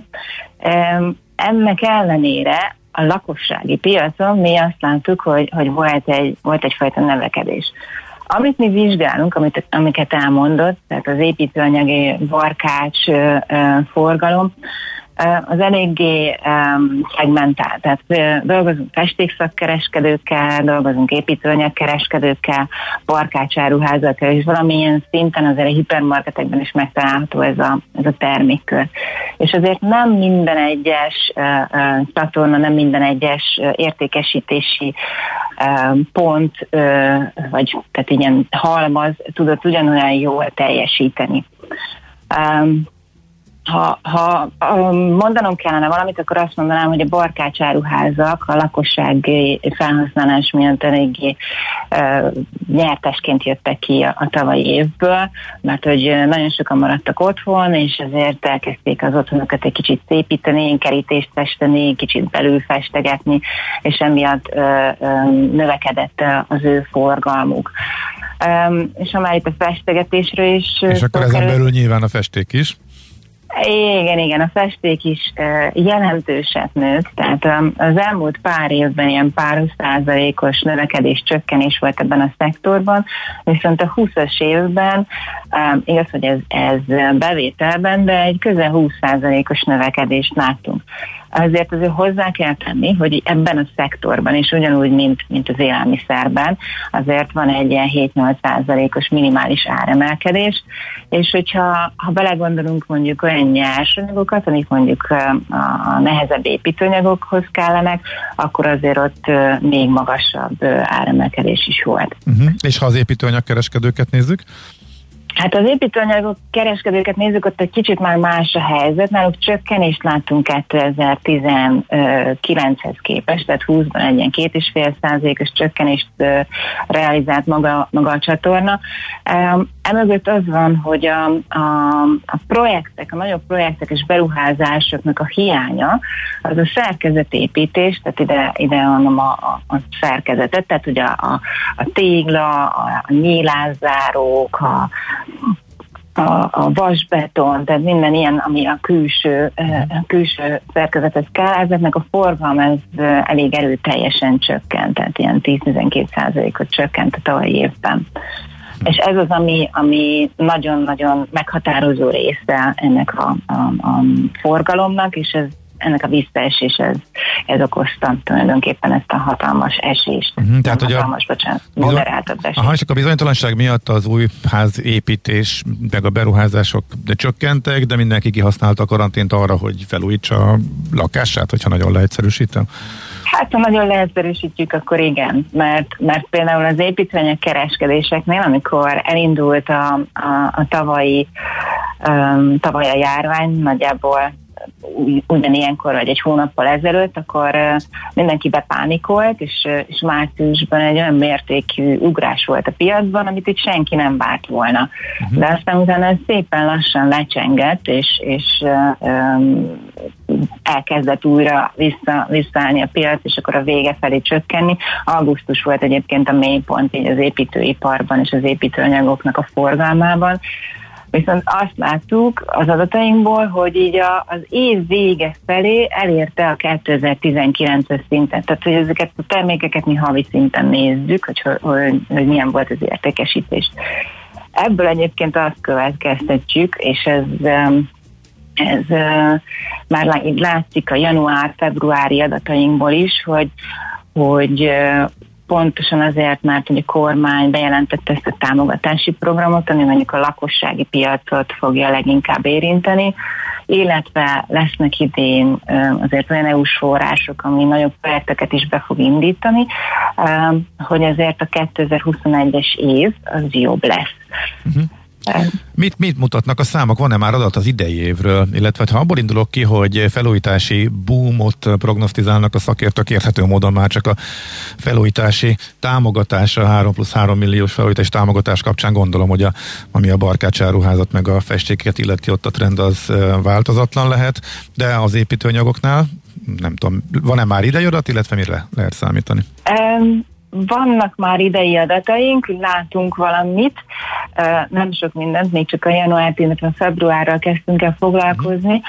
Ennek ellenére a lakossági piacon mi azt láttuk, hogy, hogy volt, egy, volt egyfajta növekedés. Amit mi vizsgálunk, amit, amiket elmondott, tehát az építőanyagi varkács forgalom, az eléggé um, szegmentált. Tehát dolgozunk festékszakkereskedőkkel, dolgozunk építőanyagkereskedőkkel, barkácsáruházakkal, és valamilyen szinten azért a hipermarketekben is megtalálható ez a, ez a termékkör. És azért nem minden egyes uh, uh, nem minden egyes uh, értékesítési uh, pont, uh, vagy tehát ilyen halmaz tudott ugyanolyan jól teljesíteni. Um, ha, ha mondanom kellene valamit, akkor azt mondanám, hogy a barkácsáruházak a lakossági felhasználás miatt eléggé uh, nyertesként jöttek ki a, a tavalyi évből, mert hogy nagyon sokan maradtak otthon, és ezért elkezdték az otthonokat egy kicsit szépíteni, kerítést festeni, kicsit belül festegetni, és emiatt uh, uh, növekedett az ő forgalmuk. Um, és ha már itt a festegetésről is... És akkor ezen belül nyilván a festék is. Igen, igen, a festék is jelentőset nőtt, tehát az elmúlt pár évben ilyen pár százalékos növekedés, csökkenés volt ebben a szektorban, viszont a 20-as évben, igaz, hogy ez, ez bevételben, de egy közel 20 százalékos növekedést láttunk. Azért azért hozzá kell tenni, hogy ebben a szektorban is ugyanúgy, mint, mint az élelmiszerben, azért van egy ilyen 7-8 százalékos minimális áremelkedés, és hogyha ha belegondolunk mondjuk olyan nyersanyagokat, amik mondjuk a nehezebb építőanyagokhoz kellenek, akkor azért ott még magasabb áremelkedés is volt. Uh-huh. És ha az építőanyagkereskedőket nézzük? Hát az építőanyagok kereskedőket nézzük, ott egy kicsit már más a helyzet. Náluk csökkenést láttunk 2019-hez képest, tehát 20-ban egy ilyen két és fél százalékos csökkenést realizált maga, maga a csatorna. Emögött az van, hogy a, a, a projektek, a nagyobb projektek és beruházásoknak a hiánya, az a szerkezetépítés, tehát ide, ide mondom a, a, a szerkezetet, tehát ugye a, a tégla, a, a nyílászárók, a, a, a vasbeton, tehát minden ilyen, ami a külső, külső szerkezethez kell, ezeknek a forgalom ez elég erőteljesen csökkent, tehát ilyen 10-12 százalékot csökkent a tavalyi évben. És ez az, ami, ami nagyon-nagyon meghatározó része ennek a, a, a forgalomnak, és ez ennek a visszaesés ez, ez okozta tulajdonképpen ezt a hatalmas esést. Uh-huh, tehát, hogy hatalmas, a bocsánat, moderáltabb esést. Aha, csak a bizonytalanság miatt az új ház építés, meg a beruházások de csökkentek, de mindenki kihasználta a karantént arra, hogy felújítsa a lakását, hogyha nagyon leegyszerűsítem. Hát, ha nagyon leegyszerűsítjük, akkor igen, mert, mert például az építőanyag kereskedéseknél, amikor elindult a, a, a tavalyi um, tavaly a járvány, nagyjából ugyanilyenkor, vagy egy hónappal ezelőtt, akkor mindenki bepánikolt, és, és márciusban egy olyan mértékű ugrás volt a piacban, amit itt senki nem várt volna. Uh-huh. De aztán utána ez szépen lassan lecsengett, és, és um, elkezdett újra vissza, visszaállni a piac, és akkor a vége felé csökkenni. Augusztus volt egyébként a mélypont így az építőiparban és az építőanyagoknak a forgalmában. Viszont azt láttuk az adatainkból, hogy így a, az év vége felé elérte a 2019-es szintet. Tehát, hogy ezeket a termékeket mi havi szinten nézzük, hogy, hogy, hogy milyen volt az értékesítés. Ebből egyébként azt következtetjük, és ez ez már látszik a január-februári adatainkból is, hogy, hogy pontosan azért, mert hogy a kormány bejelentette ezt a támogatási programot, ami mondjuk a lakossági piacot fogja leginkább érinteni, illetve lesznek idén azért olyan EU-s források, ami nagyobb projekteket is be fog indítani, hogy azért a 2021-es év az jobb lesz. Uh-huh. Mit, mit mutatnak a számok? Van-e már adat az idei évről? Illetve ha abból indulok ki, hogy felújítási boomot prognosztizálnak a szakértők, érthető módon már csak a felújítási támogatása, 3 plusz 3 milliós felújítási támogatás kapcsán gondolom, hogy a, ami a barkácsáruházat meg a festéket illeti ott a trend az változatlan lehet, de az építőanyagoknál nem tudom, van-e már idei adat, illetve mire lehet számítani? Um, vannak már idei adataink, látunk valamit, nem sok mindent, még csak a január, illetve februárral kezdtünk el foglalkozni.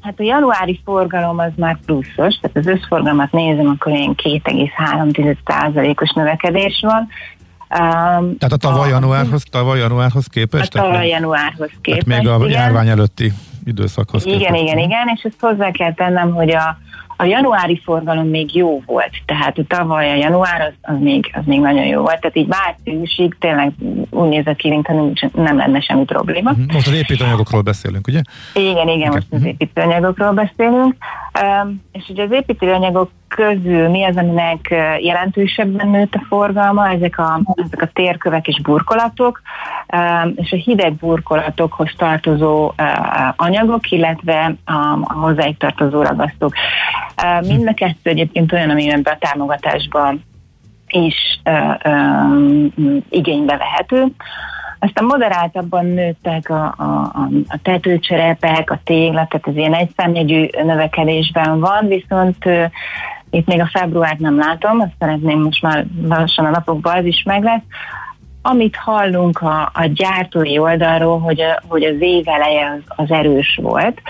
Hát a januári forgalom az már pluszos, tehát az összforgalmat nézem, akkor ilyen 2,3%-os növekedés van. Tehát a tavaly januárhoz, tavaly januárhoz képest? A tavaly januárhoz képest, Tehát még a igen. járvány előtti időszakhoz Igen, képest. igen, igen, és ezt hozzá kell tennem, hogy a, a januári forgalom még jó volt, tehát a tavaly a január az, az, még, az még nagyon jó volt, tehát így márciusig tényleg úgy nézett ki, mintha nem lenne semmi probléma. Uh-huh. Most az építőanyagokról beszélünk, ugye? Igen, igen, okay. most az építőanyagokról beszélünk, um, és ugye az építőanyagok közül mi az, aminek jelentősebben nőtt a forgalma, ezek a, ezek a térkövek és burkolatok, és a hideg burkolatokhoz tartozó anyagok, illetve a, a hozzáig tartozó ragasztók. Mind a kettő egyébként olyan, amiben a támogatásban is igénybe vehető. Aztán moderáltabban nőttek a, a, a tetőcserepek, a tégla, tehát ez ilyen egyszámjegyű növekedésben van, viszont itt még a februárt nem látom, azt szeretném most már lassan a napokban az is meg lesz. Amit hallunk a, a gyártói oldalról, hogy, a, hogy az év eleje az, az erős volt,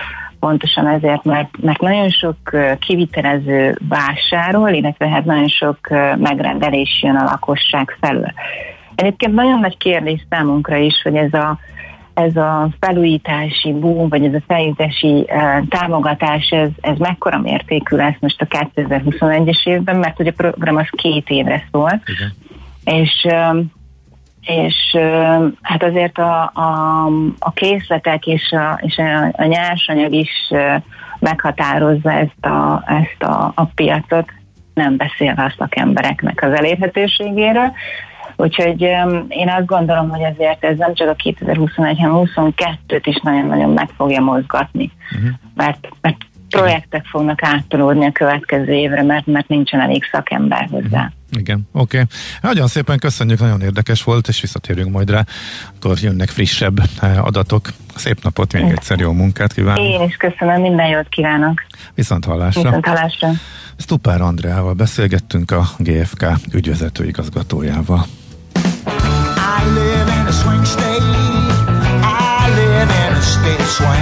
pontosan ezért, mert, mert nagyon sok kivitelező vásárol, illetve hát nagyon sok megrendelés jön a lakosság felől. Egyébként nagyon nagy kérdés számunkra is, hogy ez a, ez a felújítási boom, vagy ez a felújítási uh, támogatás, ez, ez mekkora mértékű lesz most a 2021-es évben, mert hogy a program az két évre szól. Igen. És és hát azért a, a, a készletek és a, és a, a nyersanyag is meghatározza ezt a, ezt a, a piacot, nem beszélve a szakembereknek az elérhetőségéről. Úgyhogy én azt gondolom, hogy ezért ez nem csak a 2021, hanem 22-t is nagyon-nagyon meg fogja mozgatni. Uh-huh. Mert, mert projektek fognak áttolódni a következő évre, mert, mert nincsen elég szakember hozzá. Uh-huh. Igen, oké. Okay. Nagyon szépen köszönjük, nagyon érdekes volt, és visszatérünk majd rá, akkor jönnek frissebb eh, adatok. Szép napot, még egyszer jó munkát kívánok. Én is köszönöm, minden jót kívánok. Viszont hallásra. Viszont hallásra. Stupár Andreával beszélgettünk a GFK ügyvezető igazgatójával. State. I live in a state of swing.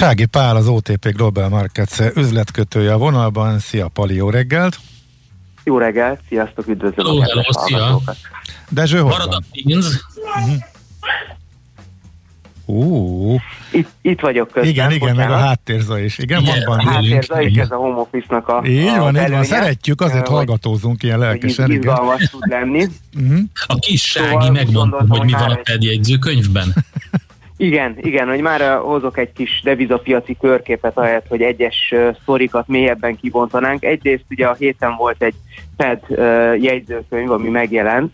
Sági Pál, az OTP Global Markets üzletkötője a vonalban. Szia Pali, jó reggelt! Jó reggelt, sziasztok, üdvözlöm Hello, a hello, szia. Dezső, hol Marad a van? pénz. Ú, Itt, itt vagyok közben. igen, igen, meg a háttérza is. Igen, Igen, van A van. háttér is ez a home office-nak a Így a van, így van. Szeretjük, azért hogy- hallgatózunk ilyen hogy lelkesen. Igen. izgalmas tud lenni. Mhm. A kis Sági Szóval megmondta, hogy mi hogy van a Fed jegyzőkönyvben. Igen, igen, hogy már uh, hozok egy kis devizapiaci körképet, ahelyett, hogy egyes uh, sztorikat mélyebben kibontanánk. Egyrészt ugye a héten volt egy Fed uh, jegyzőkönyv, ami megjelent,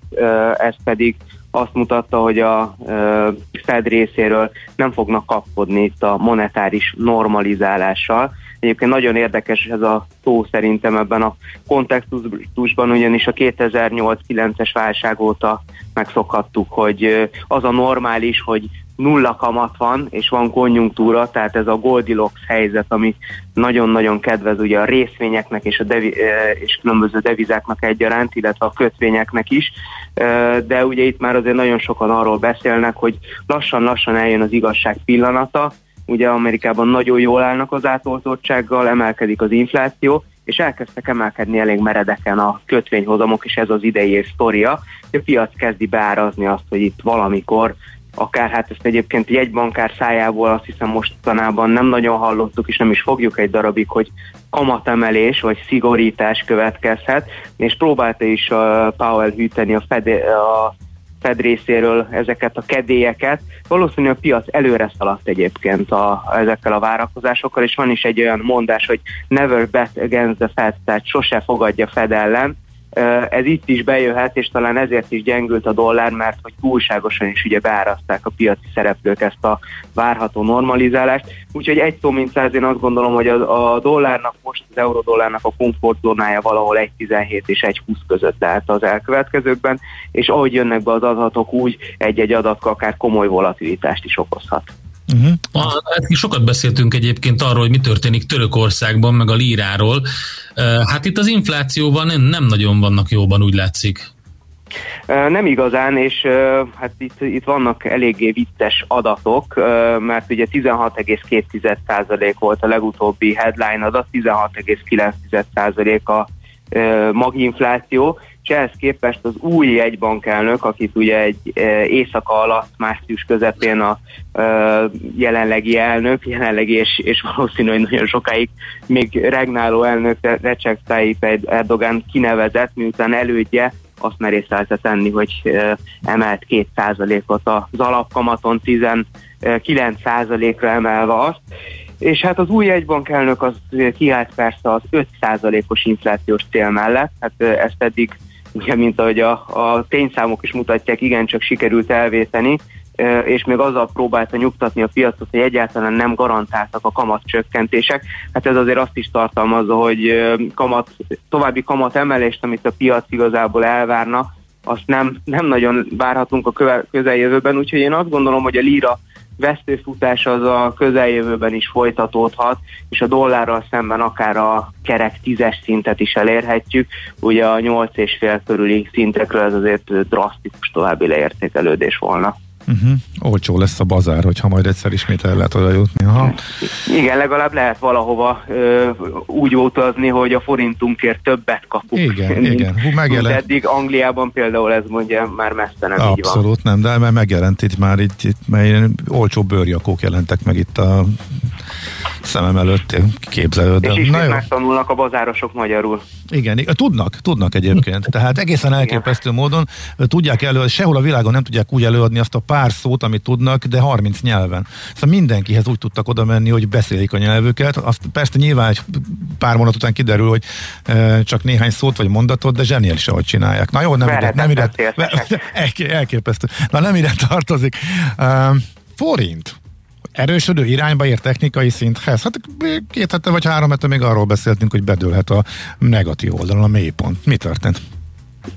ez pedig azt mutatta, hogy a Fed részéről nem fognak kapkodni itt a monetáris normalizálással. Egyébként nagyon érdekes ez a szó szerintem ebben a kontextusban, ugyanis a 2008-9-es válság óta megszokhattuk, hogy az a normális, hogy nulla kamat van, és van konjunktúra, tehát ez a Goldilocks helyzet, ami nagyon-nagyon kedvez ugye a részvényeknek és, a devi, és különböző devizáknak egyaránt, illetve a kötvényeknek is, de ugye itt már azért nagyon sokan arról beszélnek, hogy lassan-lassan eljön az igazság pillanata, ugye Amerikában nagyon jól állnak az átoltottsággal, emelkedik az infláció, és elkezdtek emelkedni elég meredeken a kötvényhozamok, és ez az idei év sztoria. A piac kezdi beárazni azt, hogy itt valamikor akár hát ezt egyébként jegybankár szájából azt hiszem mostanában nem nagyon hallottuk, és nem is fogjuk egy darabig, hogy kamatemelés vagy szigorítás következhet, és próbálta is a Powell hűteni a Fed, a Fed részéről ezeket a kedélyeket. Valószínűleg a piac előre szaladt egyébként a, ezekkel a várakozásokkal, és van is egy olyan mondás, hogy never bet against the Fed, tehát sose fogadja Fed ellen. Ez itt is bejöhet, és talán ezért is gyengült a dollár, mert hogy túlságosan is ugye beáraszták a piaci szereplők ezt a várható normalizálást. Úgyhogy egy szó mint száz, én azt gondolom, hogy a, a dollárnak most az eurodollárnak a komfortzónája valahol 1,17 és 1,20 között lehet az elkövetkezőkben, és ahogy jönnek be az adatok, úgy egy-egy adat akár komoly volatilitást is okozhat. Uh-huh. A, hát sokat beszéltünk egyébként arról, hogy mi történik Törökországban, meg a líráról. Hát itt az inflációval nem, nem nagyon vannak jóban, úgy látszik. Nem igazán, és hát itt, itt vannak eléggé vicces adatok, mert ugye 16,2% volt a legutóbbi headline adat, 16,9% a maginfláció, és ehhez képest az új jegybankelnök, akit ugye egy ö, éjszaka alatt, március közepén a ö, jelenlegi elnök, jelenlegi és, és valószínű, hogy nagyon sokáig még regnáló elnök Recep Tayyip Erdogan kinevezett, miután elődje azt merészelte tenni, hogy ö, emelt 2%-ot az alapkamaton, 19%-ra emelve azt. És hát az új egybankelnök az kiállt persze az 5%-os inflációs cél mellett, hát ezt eddig, ugye, mint ahogy a, a tényszámok is mutatják, igencsak sikerült elvéteni, és még azzal próbálta nyugtatni a piacot, hogy egyáltalán nem garantáltak a kamatcsökkentések. Hát ez azért azt is tartalmazza, hogy kamat, további kamat emelést, amit a piac igazából elvárna, azt nem, nem nagyon várhatunk a közeljövőben, úgyhogy én azt gondolom, hogy a lira vesztőfutás az a közeljövőben is folytatódhat, és a dollárral szemben akár a kerek tízes szintet is elérhetjük. Ugye a nyolc és fél körüli szintekről ez azért drasztikus további leértékelődés volna. Uh-huh. Olcsó lesz a bazár, hogyha majd egyszer ismét el lehet oda jutni. Aha. Igen, legalább lehet valahova ö, úgy utazni, hogy a forintunkért többet kapunk. Igen, <laughs> mint, igen. Hú, mint megjelent. eddig Angliában például ez mondja már messze nem így van. Abszolút nem, de mert megjelent itt már itt, itt mert olcsó bőrjakók jelentek meg itt a szemem előtt, képzelőd. És ismét megtanulnak a bazárosok magyarul. Igen, tudnak, tudnak egyébként. <laughs> Tehát egészen elképesztő módon tudják elő, sehol a világon nem tudják úgy előadni azt a pár szót, amit tudnak, de 30 nyelven. Szóval mindenkihez úgy tudtak oda menni, hogy beszélik a nyelvüket. Azt persze nyilván egy pár mondat után kiderül, hogy e, csak néhány szót vagy mondatot, de zseniális, ahogy csinálják. Na jó, nem ide, nem ide, <laughs> elké- elképesztő. Na nem ide tartozik. Uh, forint erősödő irányba ér technikai szinthez. Hát két hete vagy három hete még arról beszéltünk, hogy bedőlhet a negatív oldalon a mélypont. Mi történt?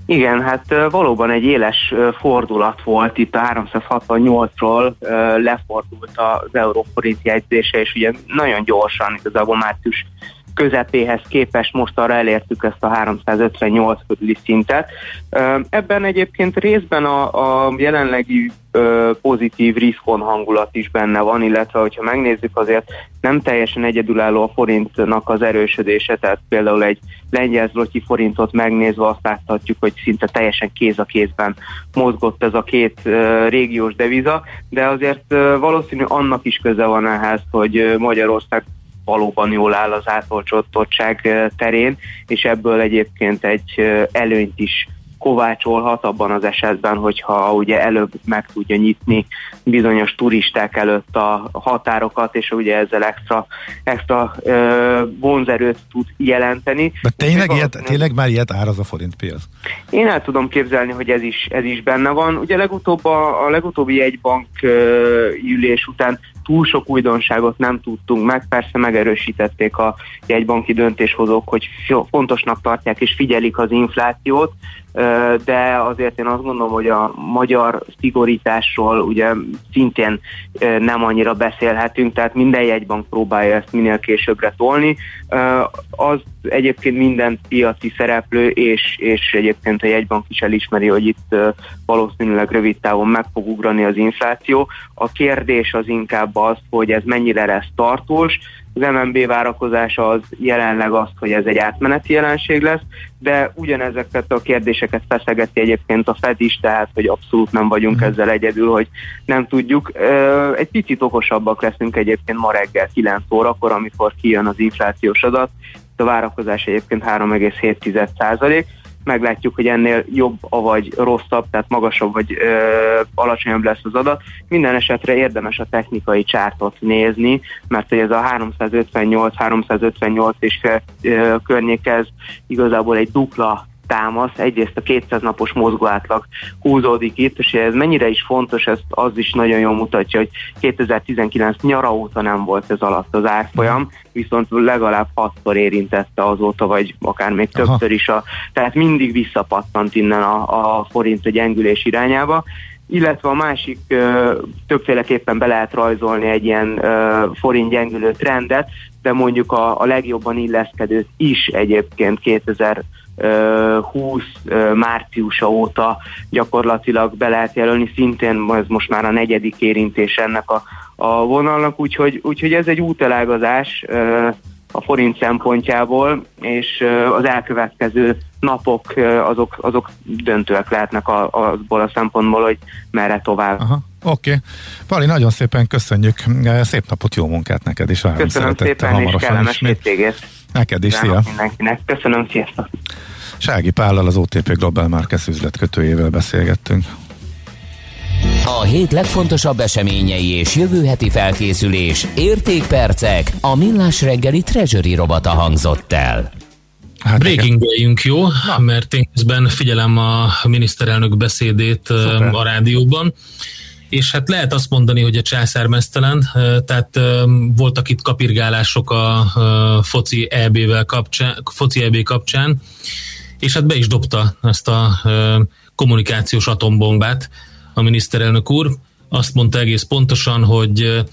Igen, hát valóban egy éles fordulat volt itt a 368-ról ö, lefordult az euróforint jegyzése, és ugye nagyon gyorsan, igazából március közepéhez képest most arra elértük ezt a 358 körüli szintet. Ebben egyébként részben a, a jelenlegi pozitív riskon hangulat is benne van, illetve hogyha megnézzük azért nem teljesen egyedülálló a forintnak az erősödése, tehát például egy lengyel forintot megnézve azt láthatjuk, hogy szinte teljesen kéz a kézben mozgott ez a két régiós deviza, de azért valószínű annak is köze van ehhez, hogy Magyarország valóban jól áll az átolcsodottság terén, és ebből egyébként egy előnyt is kovácsolhat abban az esetben, hogyha ugye előbb meg tudja nyitni bizonyos turisták előtt a határokat, és ugye ezzel extra, extra ö, vonzerőt tud jelenteni. De tényleg, ilyet, tényleg már ilyet áraz a forint piac? Én el tudom képzelni, hogy ez is, ez is benne van. Ugye legutóbb a, a legutóbbi egybank ülés után túl sok újdonságot nem tudtunk meg, persze megerősítették a jegybanki döntéshozók, hogy fontosnak tartják és figyelik az inflációt, de azért én azt gondolom, hogy a magyar szigorításról ugye szintén nem annyira beszélhetünk, tehát minden jegybank próbálja ezt minél későbbre tolni. Az egyébként minden piaci szereplő és, és egyébként a jegybank is elismeri, hogy itt valószínűleg rövid távon meg fog ugrani az infláció. A kérdés az inkább az, hogy ez mennyire lesz tartós, az MNB várakozása az jelenleg az, hogy ez egy átmeneti jelenség lesz, de ugyanezeket a kérdéseket feszegeti egyébként a Fed is, tehát hogy abszolút nem vagyunk mm. ezzel egyedül, hogy nem tudjuk. Egy picit okosabbak leszünk egyébként ma reggel 9 órakor, amikor kijön az inflációs adat. A várakozás egyébként 3,7 százalék meglátjuk, hogy ennél jobb, vagy rosszabb, tehát magasabb vagy ö, alacsonyabb lesz az adat. Minden esetre érdemes a technikai csártot nézni, mert hogy ez a 358-358 és környék ez igazából egy dupla támasz, egyrészt a 200 napos mozgóátlag húzódik itt, és ez mennyire is fontos, ezt az is nagyon jól mutatja, hogy 2019 nyara óta nem volt ez alatt az árfolyam, viszont legalább hatszor érintette azóta, vagy akár még Aha. többször is, a, tehát mindig visszapattant innen a, a forint a gyengülés irányába, illetve a másik ö, többféleképpen be lehet rajzolni egy ilyen ö, forint gyengülő trendet, de mondjuk a, a legjobban illeszkedőt is egyébként 2000 20 márciusa óta gyakorlatilag be lehet jelölni, szintén ez most már a negyedik érintés ennek a, a vonalnak, úgyhogy, úgyhogy ez egy útelágazás a forint szempontjából, és az elkövetkező napok azok, azok döntőek lehetnek azból a szempontból, hogy merre tovább. Aha. Oké. Okay. Pali, nagyon szépen köszönjük. Szép napot, jó munkát neked is. Várom Köszönöm szépen, és kellemes hétvégét. Neked is, szia. mindenkinek. Köszönöm, sziasztok. Sági Pállal, az OTP Global Markets üzletkötőjével beszélgettünk. A hét legfontosabb eseményei és jövő heti felkészülés, értékpercek, a millás reggeli treasury robata hangzott el. Hát breaking jó, Na. mert én közben figyelem a miniszterelnök beszédét Szuper. a rádióban, és hát lehet azt mondani, hogy a császár mesztelen, tehát voltak itt kapirgálások a foci EB-vel kapcsán, foci EB kapcsán, és hát be is dobta ezt a kommunikációs atombombát a miniszterelnök úr. Azt mondta egész pontosan, hogy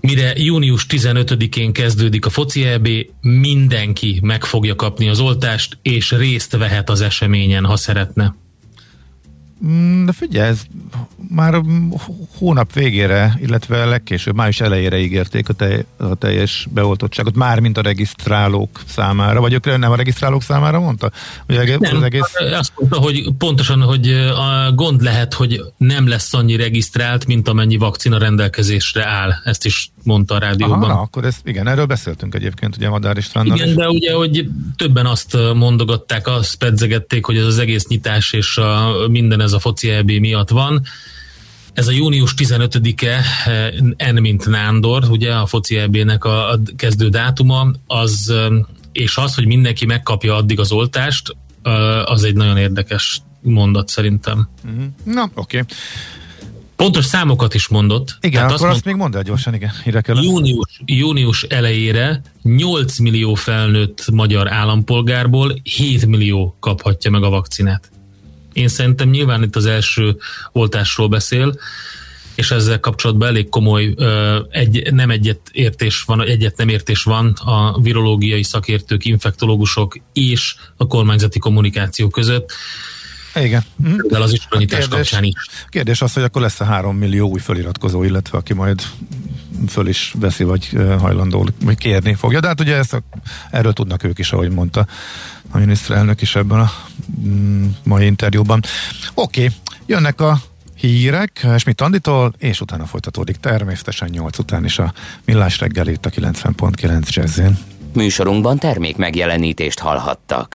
mire június 15-én kezdődik a foci EB, mindenki meg fogja kapni az oltást, és részt vehet az eseményen, ha szeretne. Mm, de figyelj, ez már hónap végére, illetve legkésőbb május elejére ígérték a, tej, a teljes beoltottságot, már mint a regisztrálók számára, vagy ők nem a regisztrálók számára mondta? Hogy nem, az egész... azt mondta, hogy pontosan, hogy a gond lehet, hogy nem lesz annyi regisztrált, mint amennyi vakcina rendelkezésre áll. Ezt is mondta a rádióban. Aha, na, akkor ez, igen, erről beszéltünk egyébként, ugye Madár Istvánnal. Igen, is. de ugye, hogy többen azt mondogatták, azt pedzegették, hogy ez az egész nyitás és a, minden ez a foci EB miatt van. Ez a június 15-e, N mint Nándor, ugye a foci EB-nek a, a kezdő dátuma, az, és az, hogy mindenki megkapja addig az oltást, az egy nagyon érdekes mondat szerintem. Uh-huh. Na, oké. Okay. Pontos számokat is mondott. Igen, Tehát akkor azt, azt még mondd el gyorsan, igen. Június, június elejére 8 millió felnőtt magyar állampolgárból 7 millió kaphatja meg a vakcinát. Én szerintem nyilván itt az első oltásról beszél, és ezzel kapcsolatban elég komoly egy, nem egyet értés van, egyet nem értés van a virológiai szakértők, infektológusok és a kormányzati kommunikáció között. Igen. De az ismeretítás kérdés, kapcsán is. Kérdés az, hogy akkor lesz a három millió új föliratkozó, illetve aki majd föl is veszi, vagy hajlandó, vagy kérni fogja. De hát ugye ezt a, erről tudnak ők is, ahogy mondta a miniszterelnök is ebben a mm, mai interjúban. Oké, okay, jönnek a hírek, Schmidt Anditól, és utána folytatódik természetesen 8 után is a Millás reggel itt a 90.9 jazzén. Műsorunkban termék megjelenítést hallhattak.